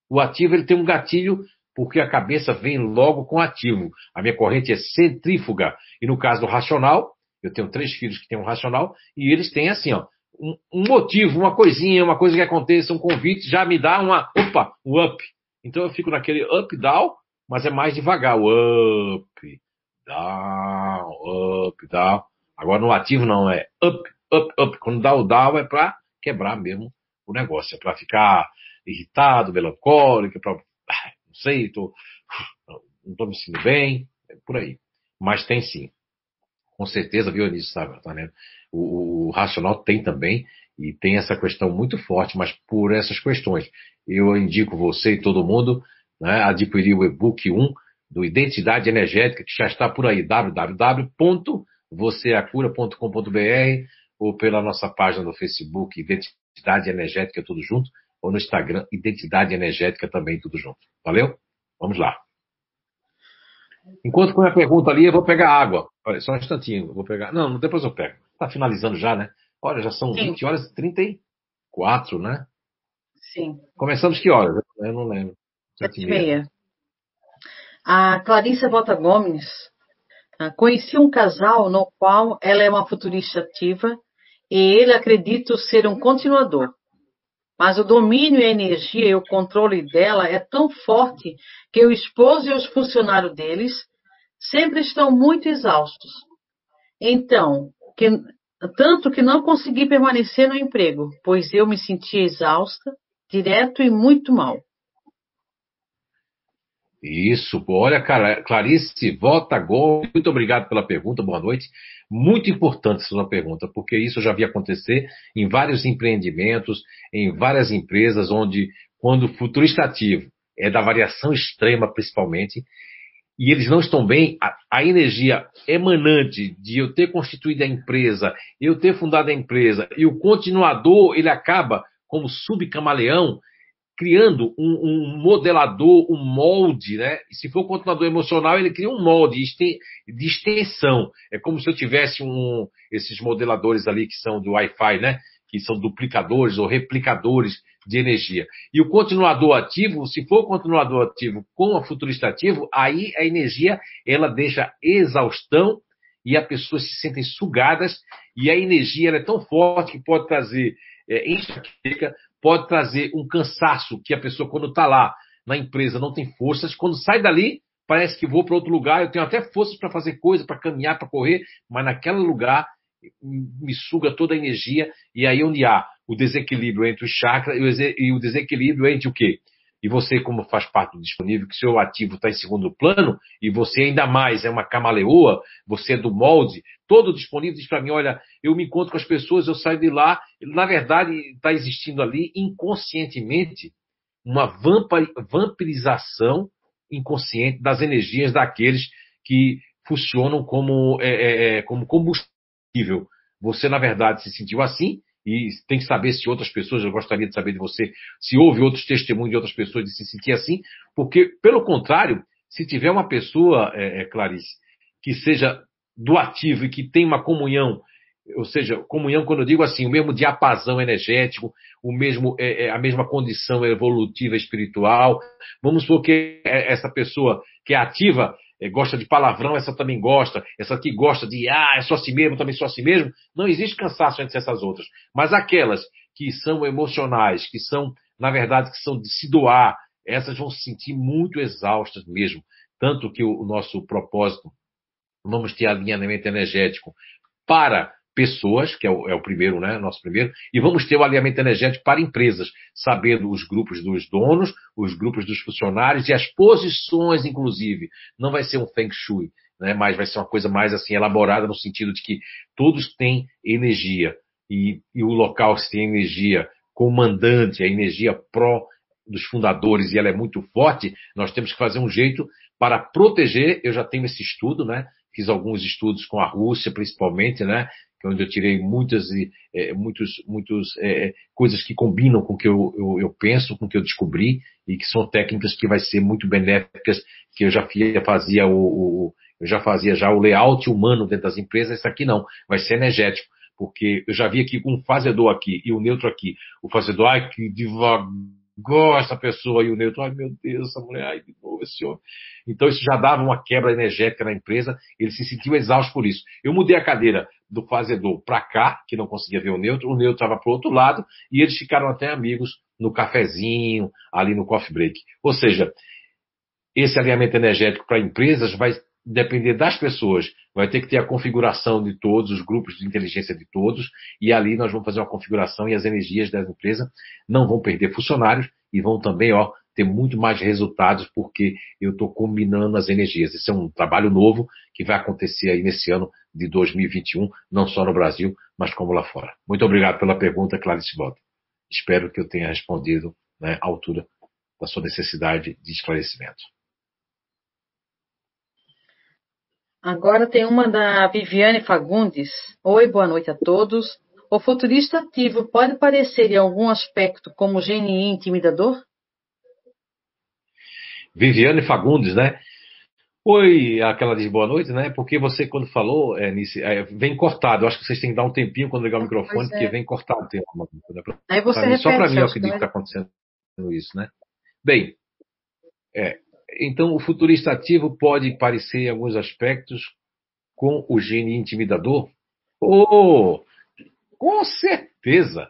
O ativo ele tem um gatilho porque a cabeça vem logo com ativo. A minha corrente é centrífuga. E no caso do racional, eu tenho três filhos que têm um racional e eles têm assim, ó, um, um motivo, uma coisinha, uma coisa que aconteça, um convite, já me dá uma, opa, um up. Então eu fico naquele up, down, mas é mais devagar. Up, down, up, down. Agora no ativo não, é up, up, up. Quando dá o down é para quebrar mesmo o negócio, é para ficar irritado, melancólico, para não sei, tô, não estou me sentindo bem, é por aí. Mas tem sim. Com certeza, viu, Anísio, sabe, tá vendo? O, o, racional tem também, e tem essa questão muito forte, mas por essas questões. Eu indico você e todo mundo né, adquirir o e-book 1 do Identidade Energética, que já está por aí, www.vocêacura.com.br ou pela nossa página no Facebook, Identidade Identidade Energética Tudo Junto, ou no Instagram Identidade Energética também Tudo Junto. Valeu? Vamos lá. Enquanto com a pergunta ali, eu vou pegar água. Olha, só um instantinho, vou pegar. Não, depois eu pego. Está finalizando já, né? Olha, já são Sim. 20 horas e 34, né? Sim. Começamos que horas? Eu não lembro. Sete e meia. A Clarissa Bota Gomes ah, conheci um casal no qual ela é uma futurista ativa e ele acredita ser um continuador. Mas o domínio e a energia e o controle dela é tão forte que o esposo e os funcionários deles sempre estão muito exaustos. Então, que, tanto que não consegui permanecer no emprego, pois eu me sentia exausta, direto e muito mal. Isso, olha, Clarice, vota gol. Muito obrigado pela pergunta, boa noite. Muito importante essa sua pergunta, porque isso eu já vi acontecer em vários empreendimentos, em várias empresas, onde, quando o futurista ativo é da variação extrema, principalmente, e eles não estão bem, a, a, energia emanante de eu ter constituído a empresa, eu ter fundado a empresa, e o continuador, ele acaba como subcamaleão, criando um, um, modelador, um molde, né? Se for continuador emocional, ele cria um molde de extensão. É como se eu tivesse um, esses modeladores ali que são do Wi-Fi, né? Que são duplicadores ou replicadores de energia. E o continuador ativo, se for continuador ativo com a futurista ativo, aí a energia ela deixa exaustão e as pessoas se sentem sugadas e a energia é tão forte que pode trazer é, enxaqueca, pode trazer um cansaço que a pessoa, quando está lá na empresa, não tem forças. Quando sai dali, parece que vou para outro lugar. Eu tenho até forças para fazer coisa, para caminhar, para correr, mas naquele lugar me suga toda a energia. E aí, onde há o desequilíbrio entre o chakra e o desequilíbrio entre o quê? E você, como faz parte do disponível, que seu ativo está em segundo plano, e você ainda mais é uma camaleoa, você é do molde, todo disponível diz para mim, olha, eu me encontro com as pessoas, eu saio de lá, na verdade está existindo ali inconscientemente uma vampirização inconsciente das energias daqueles que funcionam como, é, é, é como combustível. Você, na verdade, se sentiu assim, e tem que saber se outras pessoas, eu gostaria de saber de você, se houve outros testemunhos de outras pessoas de se sentir assim, porque, pelo contrário, se tiver uma pessoa, é, é, Clarice, que seja doativo e que tem uma comunhão, ou seja, comunhão quando eu digo assim, o mesmo diapasão energético, o mesmo, é, é a mesma condição evolutiva espiritual, vamos supor que é, essa pessoa que é ativa, é, gosta de palavrão, essa também gosta, essa aqui gosta de, ah, é só si mesmo, também sou assim mesmo. Não existe cansaço entre essas outras. Mas aquelas que são emocionais, que são, na verdade, que são de se doar, essas vão se sentir muito exaustas mesmo. Tanto que o, o nosso propósito, vamos ter alinhamento energético para pessoas, que é o, é o, primeiro, né, nosso primeiro, e vamos ter o alinhamento energético para empresas, sabendo os grupos dos donos, os grupos dos funcionários e as posições, inclusive. Não vai ser um feng shui, né, mas vai ser uma coisa mais assim elaborada no sentido de que todos têm energia e, e o local se tem energia comandante, a energia pró dos fundadores e ela é muito forte, nós temos que fazer um jeito para proteger. Eu já tenho esse estudo, né? Fiz alguns estudos com a Rússia, principalmente, né? Que é onde eu tirei muitas é, muitos, muitos é, coisas que combinam com o que eu, eu, eu, penso, com o que eu descobri, e que são técnicas que vai ser muito benéficas, que eu já fazia o, o eu já fazia já o layout humano dentro das empresas, isso aqui não, vai ser energético, porque eu já vi aqui um fazedor aqui e o neutro aqui. O fazedor, ai, que devagar gosta a pessoa, e o neutro, ai meu Deus, essa mulher, ai de novo esse homem. Então isso já dava uma quebra energética na empresa, ele se sentiu exausto por isso. Eu mudei a cadeira do fazedor para cá, que não conseguia ver o neutro, o neutro estava para o outro lado, e eles ficaram até amigos no cafezinho, ali no coffee break. Ou seja, esse alinhamento energético para empresas vai depender das pessoas. Vai ter que ter a configuração de todos, os grupos de inteligência de todos, e ali nós vamos fazer uma configuração e as energias da empresa não vão perder funcionários e vão também, ó, ter muito mais resultados porque eu estou combinando as energias. Esse é um trabalho novo que vai acontecer aí nesse ano de 2021, não só no Brasil, mas como lá fora. Muito obrigado pela pergunta, Clarice Bota. Espero que eu tenha respondido né, à altura da sua necessidade de esclarecimento. Agora tem uma da Viviane Fagundes. Oi, boa noite a todos. O futurista ativo pode parecer em algum aspecto como GNI intimidador? Viviane Fagundes, né? Oi, aquela diz boa noite, né? Porque você, quando falou, é, nisso, é, vem cortado. Eu acho que vocês têm que dar um tempinho quando ligar o microfone, é. porque vem cortado o tempo. Né? Aí você pra repete, só para mim eu acredito que está acontecendo isso, né? Bem, é, então o futurista ativo pode parecer em alguns aspectos com o gene intimidador? Oh, com certeza.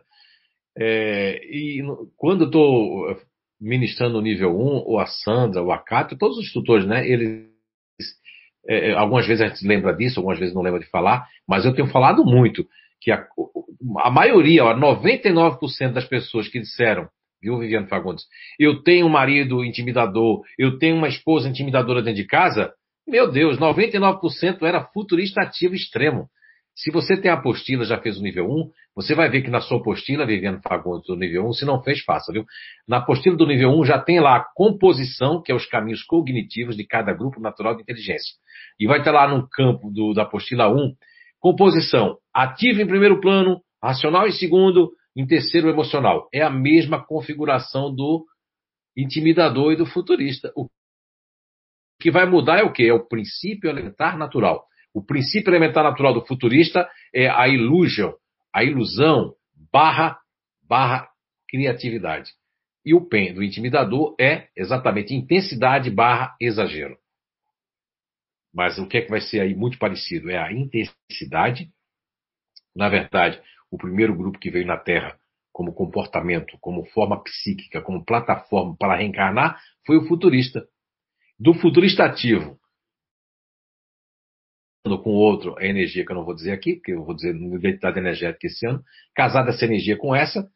É, e quando estou ministrando o nível 1, ou a Sandra, o Acato, todos os tutores, né? Eles, é, é, algumas vezes a gente lembra disso, algumas vezes não lembra de falar, mas eu tenho falado muito que a, a maioria, ó, 99% das pessoas que disseram, viu, Viviane Fagundes, eu tenho um marido intimidador, eu tenho uma esposa intimidadora dentro de casa, meu Deus, 99% era futurista ativo extremo. Se você tem a apostila, já fez o nível 1, você vai ver que na sua apostila, Viviane Fagundes, do nível 1, se não fez, faça, viu? Na apostila do nível 1 já tem lá a composição, que é os caminhos cognitivos de cada grupo natural de inteligência. E vai ter lá no campo do, da apostila 1, composição ativo em primeiro plano, racional em segundo, em terceiro emocional. É a mesma configuração do intimidador e do futurista. O que vai mudar é o quê? É o princípio elementar natural. O princípio elementar natural do futurista é a illusion, a ilusão barra, barra criatividade. E o PEN do intimidador é exatamente intensidade barra exagero. Mas o que é que vai ser aí muito parecido? É a intensidade. Na verdade, o primeiro grupo que veio na Terra como comportamento, como forma psíquica, como plataforma para reencarnar, foi o futurista. Do futurista ativo, com outro, a energia que eu não vou dizer aqui, porque eu vou dizer no identidade energética esse ano, casada essa energia com essa,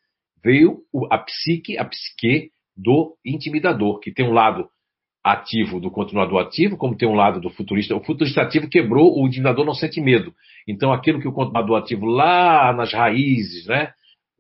veio a psique, a psique do intimidador, que tem um lado ativo do continuador ativo, como tem um lado do futurista. O futurista ativo quebrou, o intimidador não sente medo. Então, aquilo que o continuador ativo lá nas raízes, né?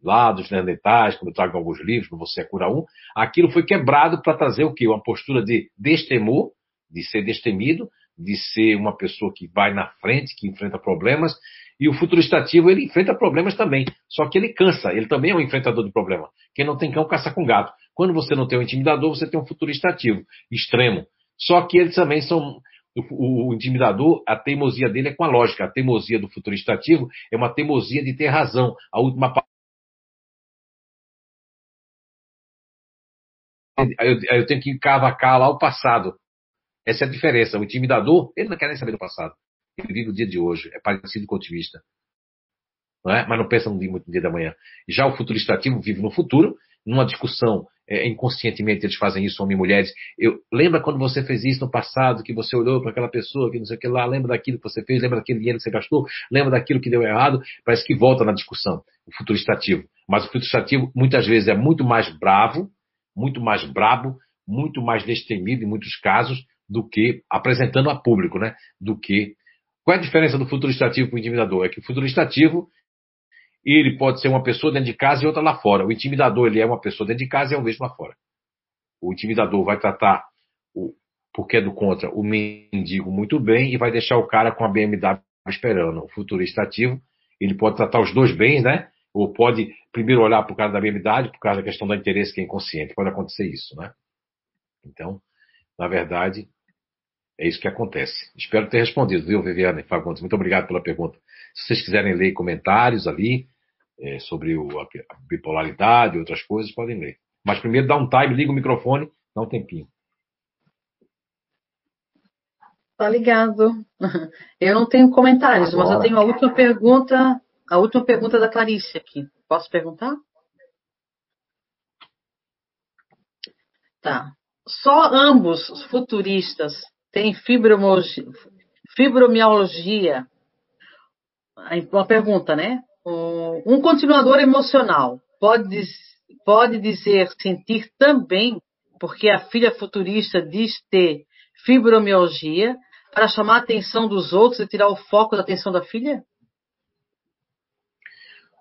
Lá dos neandertais, como eu trago alguns livros, como Você é Cura Um, aquilo foi quebrado para trazer o quê? Uma postura de destemor, de ser destemido, de ser uma pessoa que vai na frente, que enfrenta problemas, e o futurista ativo, ele enfrenta problemas também, só que ele cansa, ele também é um enfrentador de problema. Quem não tem cão, caça com gato. Quando você não tem um intimidador, você tem um futurista ativo, extremo. Só que eles também são, o, o, intimidador, a teimosia dele é com a lógica. A teimosia do futurista ativo é uma teimosia de ter razão. A última eu, eu tenho que cavacar lá o passado. Essa é a diferença. O intimidador, ele não quer nem saber do passado. Ele vive o dia de hoje. É parecido com o otimista. Não é? Mas não pensa no dia, muito no dia da manhã. Já o futurista ativo vive no futuro, numa discussão é, inconscientemente eles fazem isso, homens e mulheres. Eu, lembra quando você fez isso no passado, que você olhou para aquela pessoa, que não sei o que lá, lembra daquilo que você fez, lembra daquele dinheiro que você gastou, lembra daquilo que deu errado, parece que volta na discussão, o futurista ativo. Mas o futurista ativo muitas vezes é muito mais bravo, muito mais brabo, muito mais destemido em muitos casos, do que apresentando a público, né? Do que. Qual é a diferença do futuro estativo para o intimidador? É que o futuro estativo ele pode ser uma pessoa dentro de casa e outra lá fora. O intimidador ele é uma pessoa dentro de casa e é o mesmo lá fora. O intimidador vai tratar o porque é do contra o mendigo muito bem e vai deixar o cara com a BMW esperando. O futurista ativo ele pode tratar os dois bens, né? Ou pode primeiro olhar para o cara da BMW por causa da questão do interesse que é inconsciente. Pode acontecer isso, né? Então, na verdade, é isso que acontece. Espero ter respondido, viu, Viviane Fagundes? Muito obrigado pela pergunta. Se vocês quiserem ler comentários ali é, sobre o, a bipolaridade e outras coisas, podem ler. Mas primeiro dá um time, liga o microfone, dá um tempinho. Tá ligado. Eu não tenho comentários, Agora. mas eu tenho a última pergunta, a última pergunta da Clarice aqui. Posso perguntar? Tá. Só ambos futuristas tem fibromialgia. Uma pergunta, né? Um continuador emocional pode, pode dizer sentir também, porque a filha futurista diz ter fibromialgia, para chamar a atenção dos outros e tirar o foco da atenção da filha?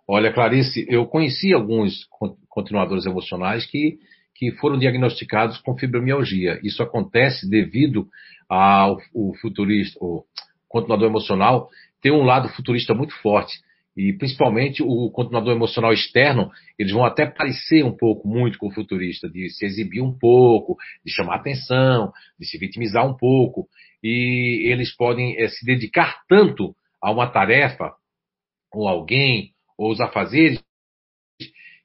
Olha, Clarice, eu conheci alguns continuadores emocionais que que foram diagnosticados com fibromialgia. Isso acontece devido ao o futurista, o continuador emocional ter um lado futurista muito forte, e principalmente o continuador emocional externo, eles vão até parecer um pouco muito com o futurista, de se exibir um pouco, de chamar atenção, de se vitimizar um pouco, e eles podem é, se dedicar tanto a uma tarefa, ou alguém, ou os afazeres,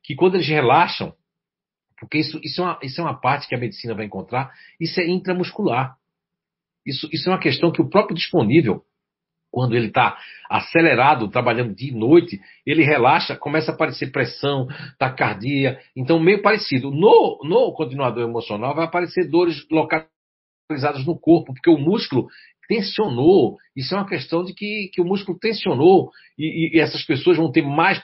que quando eles relaxam, porque isso, isso, é uma, isso é uma parte que a medicina vai encontrar, isso é intramuscular. Isso, isso é uma questão que o próprio disponível quando ele está acelerado, trabalhando dia e noite, ele relaxa, começa a aparecer pressão, taquicardia. Então, meio parecido. No, no continuador emocional vai aparecer dores localizadas no corpo, porque o músculo tensionou. Isso é uma questão de que, que o músculo tensionou e, e essas pessoas vão ter mais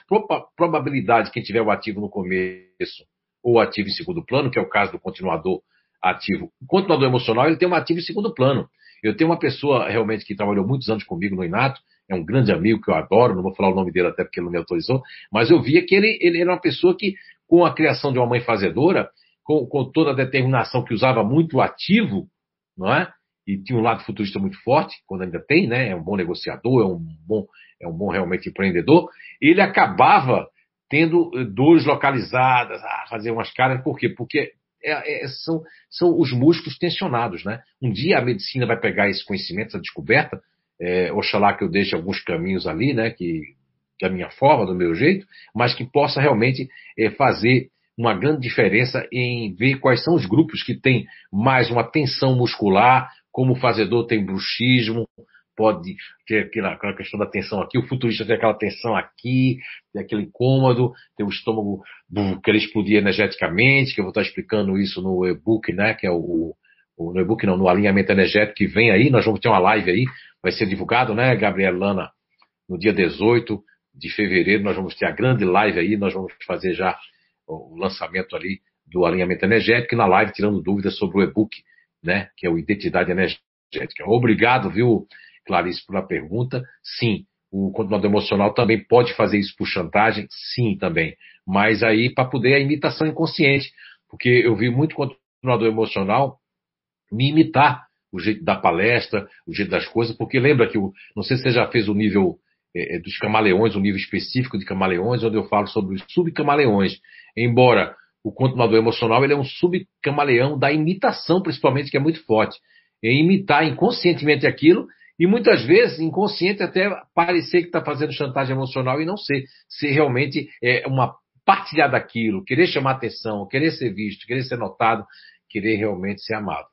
probabilidade, quem tiver o ativo no começo ou ativo em segundo plano, que é o caso do continuador ativo. O continuador emocional ele tem um ativo em segundo plano. Eu tenho uma pessoa realmente que trabalhou muitos anos comigo no Inato, é um grande amigo que eu adoro, não vou falar o nome dele até porque ele não me autorizou, mas eu via que ele, ele era uma pessoa que, com a criação de uma mãe fazedora, com, com toda a determinação que usava muito ativo, não é? E tinha um lado futurista muito forte, quando ainda tem, né? É um bom negociador, é um bom, é um bom realmente empreendedor. Ele acabava tendo eh, dores localizadas, ah, fazer umas caras, por quê? Porque é, é, são, são os músculos tensionados, né? Um dia a medicina vai pegar esse conhecimento, essa descoberta, é, oxalá que eu deixe alguns caminhos ali, né? Que, que a minha forma, do meu jeito, mas que possa realmente é, fazer uma grande diferença em ver quais são os grupos que têm mais uma tensão muscular, como o fazedor tem bruxismo, pode ter aquela, aquela questão da tensão aqui, o futurista tem aquela tensão aqui, tem aquele incômodo, tem o estômago querer explodir energeticamente, que eu vou estar explicando isso no e-book, né, que é o, o no e-book não, no alinhamento energético que vem aí, nós vamos ter uma live aí, vai ser divulgado, né, Gabriela Lana, no dia 18 de fevereiro, nós vamos ter a grande live aí, nós vamos fazer já o lançamento ali do alinhamento energético e na live tirando dúvidas sobre o e-book, né, que é o Identidade Energética. Obrigado, viu, Clarice, pela pergunta. Sim, o continuador emocional também pode fazer isso por chantagem? Sim, também. Mas aí para poder a imitação inconsciente. Porque eu vi muito continuador emocional me imitar o jeito da palestra, o jeito das coisas, porque lembra que, o, não sei se você já fez o nível é, é dos camaleões, o nível específico de camaleões, onde eu falo sobre os subcamaleões. Embora o continuador emocional ele é um subcamaleão da imitação, principalmente, que é muito forte. É imitar inconscientemente aquilo e muitas vezes, inconsciente, até parecer que está fazendo chantagem emocional e não ser. Ser realmente é, uma partilhar daquilo, querer chamar atenção, querer ser visto, querer ser notado, querer realmente ser amado.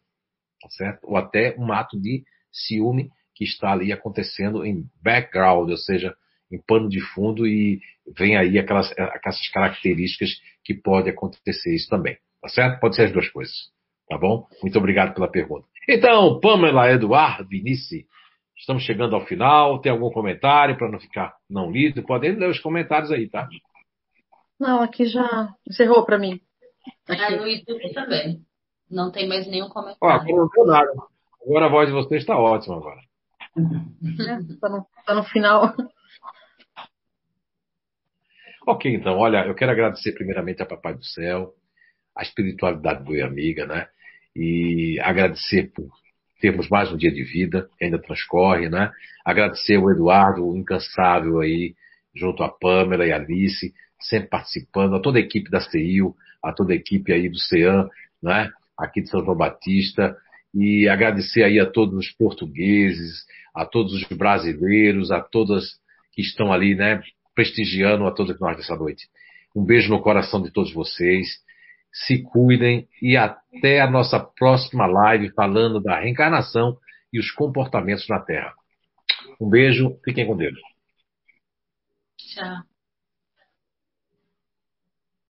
Tá certo? Ou até um ato de ciúme que está ali acontecendo em background, ou seja, em pano de fundo e vem aí aquelas, aquelas características que pode acontecer isso também. Tá certo? Pode ser as duas coisas. Tá bom? Muito obrigado pela pergunta. Então, Pamela Eduardo Vinici, Estamos chegando ao final. Tem algum comentário para não ficar não lido? Podem ler os comentários aí, tá? Não, aqui já encerrou para mim. Aqui. É, no YouTube também. Não tem mais nenhum comentário. Ó, não tem nada. Agora a voz de vocês está ótima agora. Está no, tá no final. Ok, então, olha, eu quero agradecer primeiramente a Papai do Céu, a espiritualidade do Amiga, né? E agradecer por termos mais um dia de vida que ainda transcorre, né? Agradecer o Eduardo, o incansável aí, junto a Pamela e a Alice, sempre participando, a toda a equipe da CEIU, a toda a equipe aí do CEAM, né? Aqui de São João Batista, e agradecer aí a todos os portugueses, a todos os brasileiros, a todas que estão ali, né? Prestigiando a todos nós dessa noite. Um beijo no coração de todos vocês se cuidem e até a nossa próxima live falando da reencarnação e os comportamentos na Terra. Um beijo, fiquem com Deus. Tchau.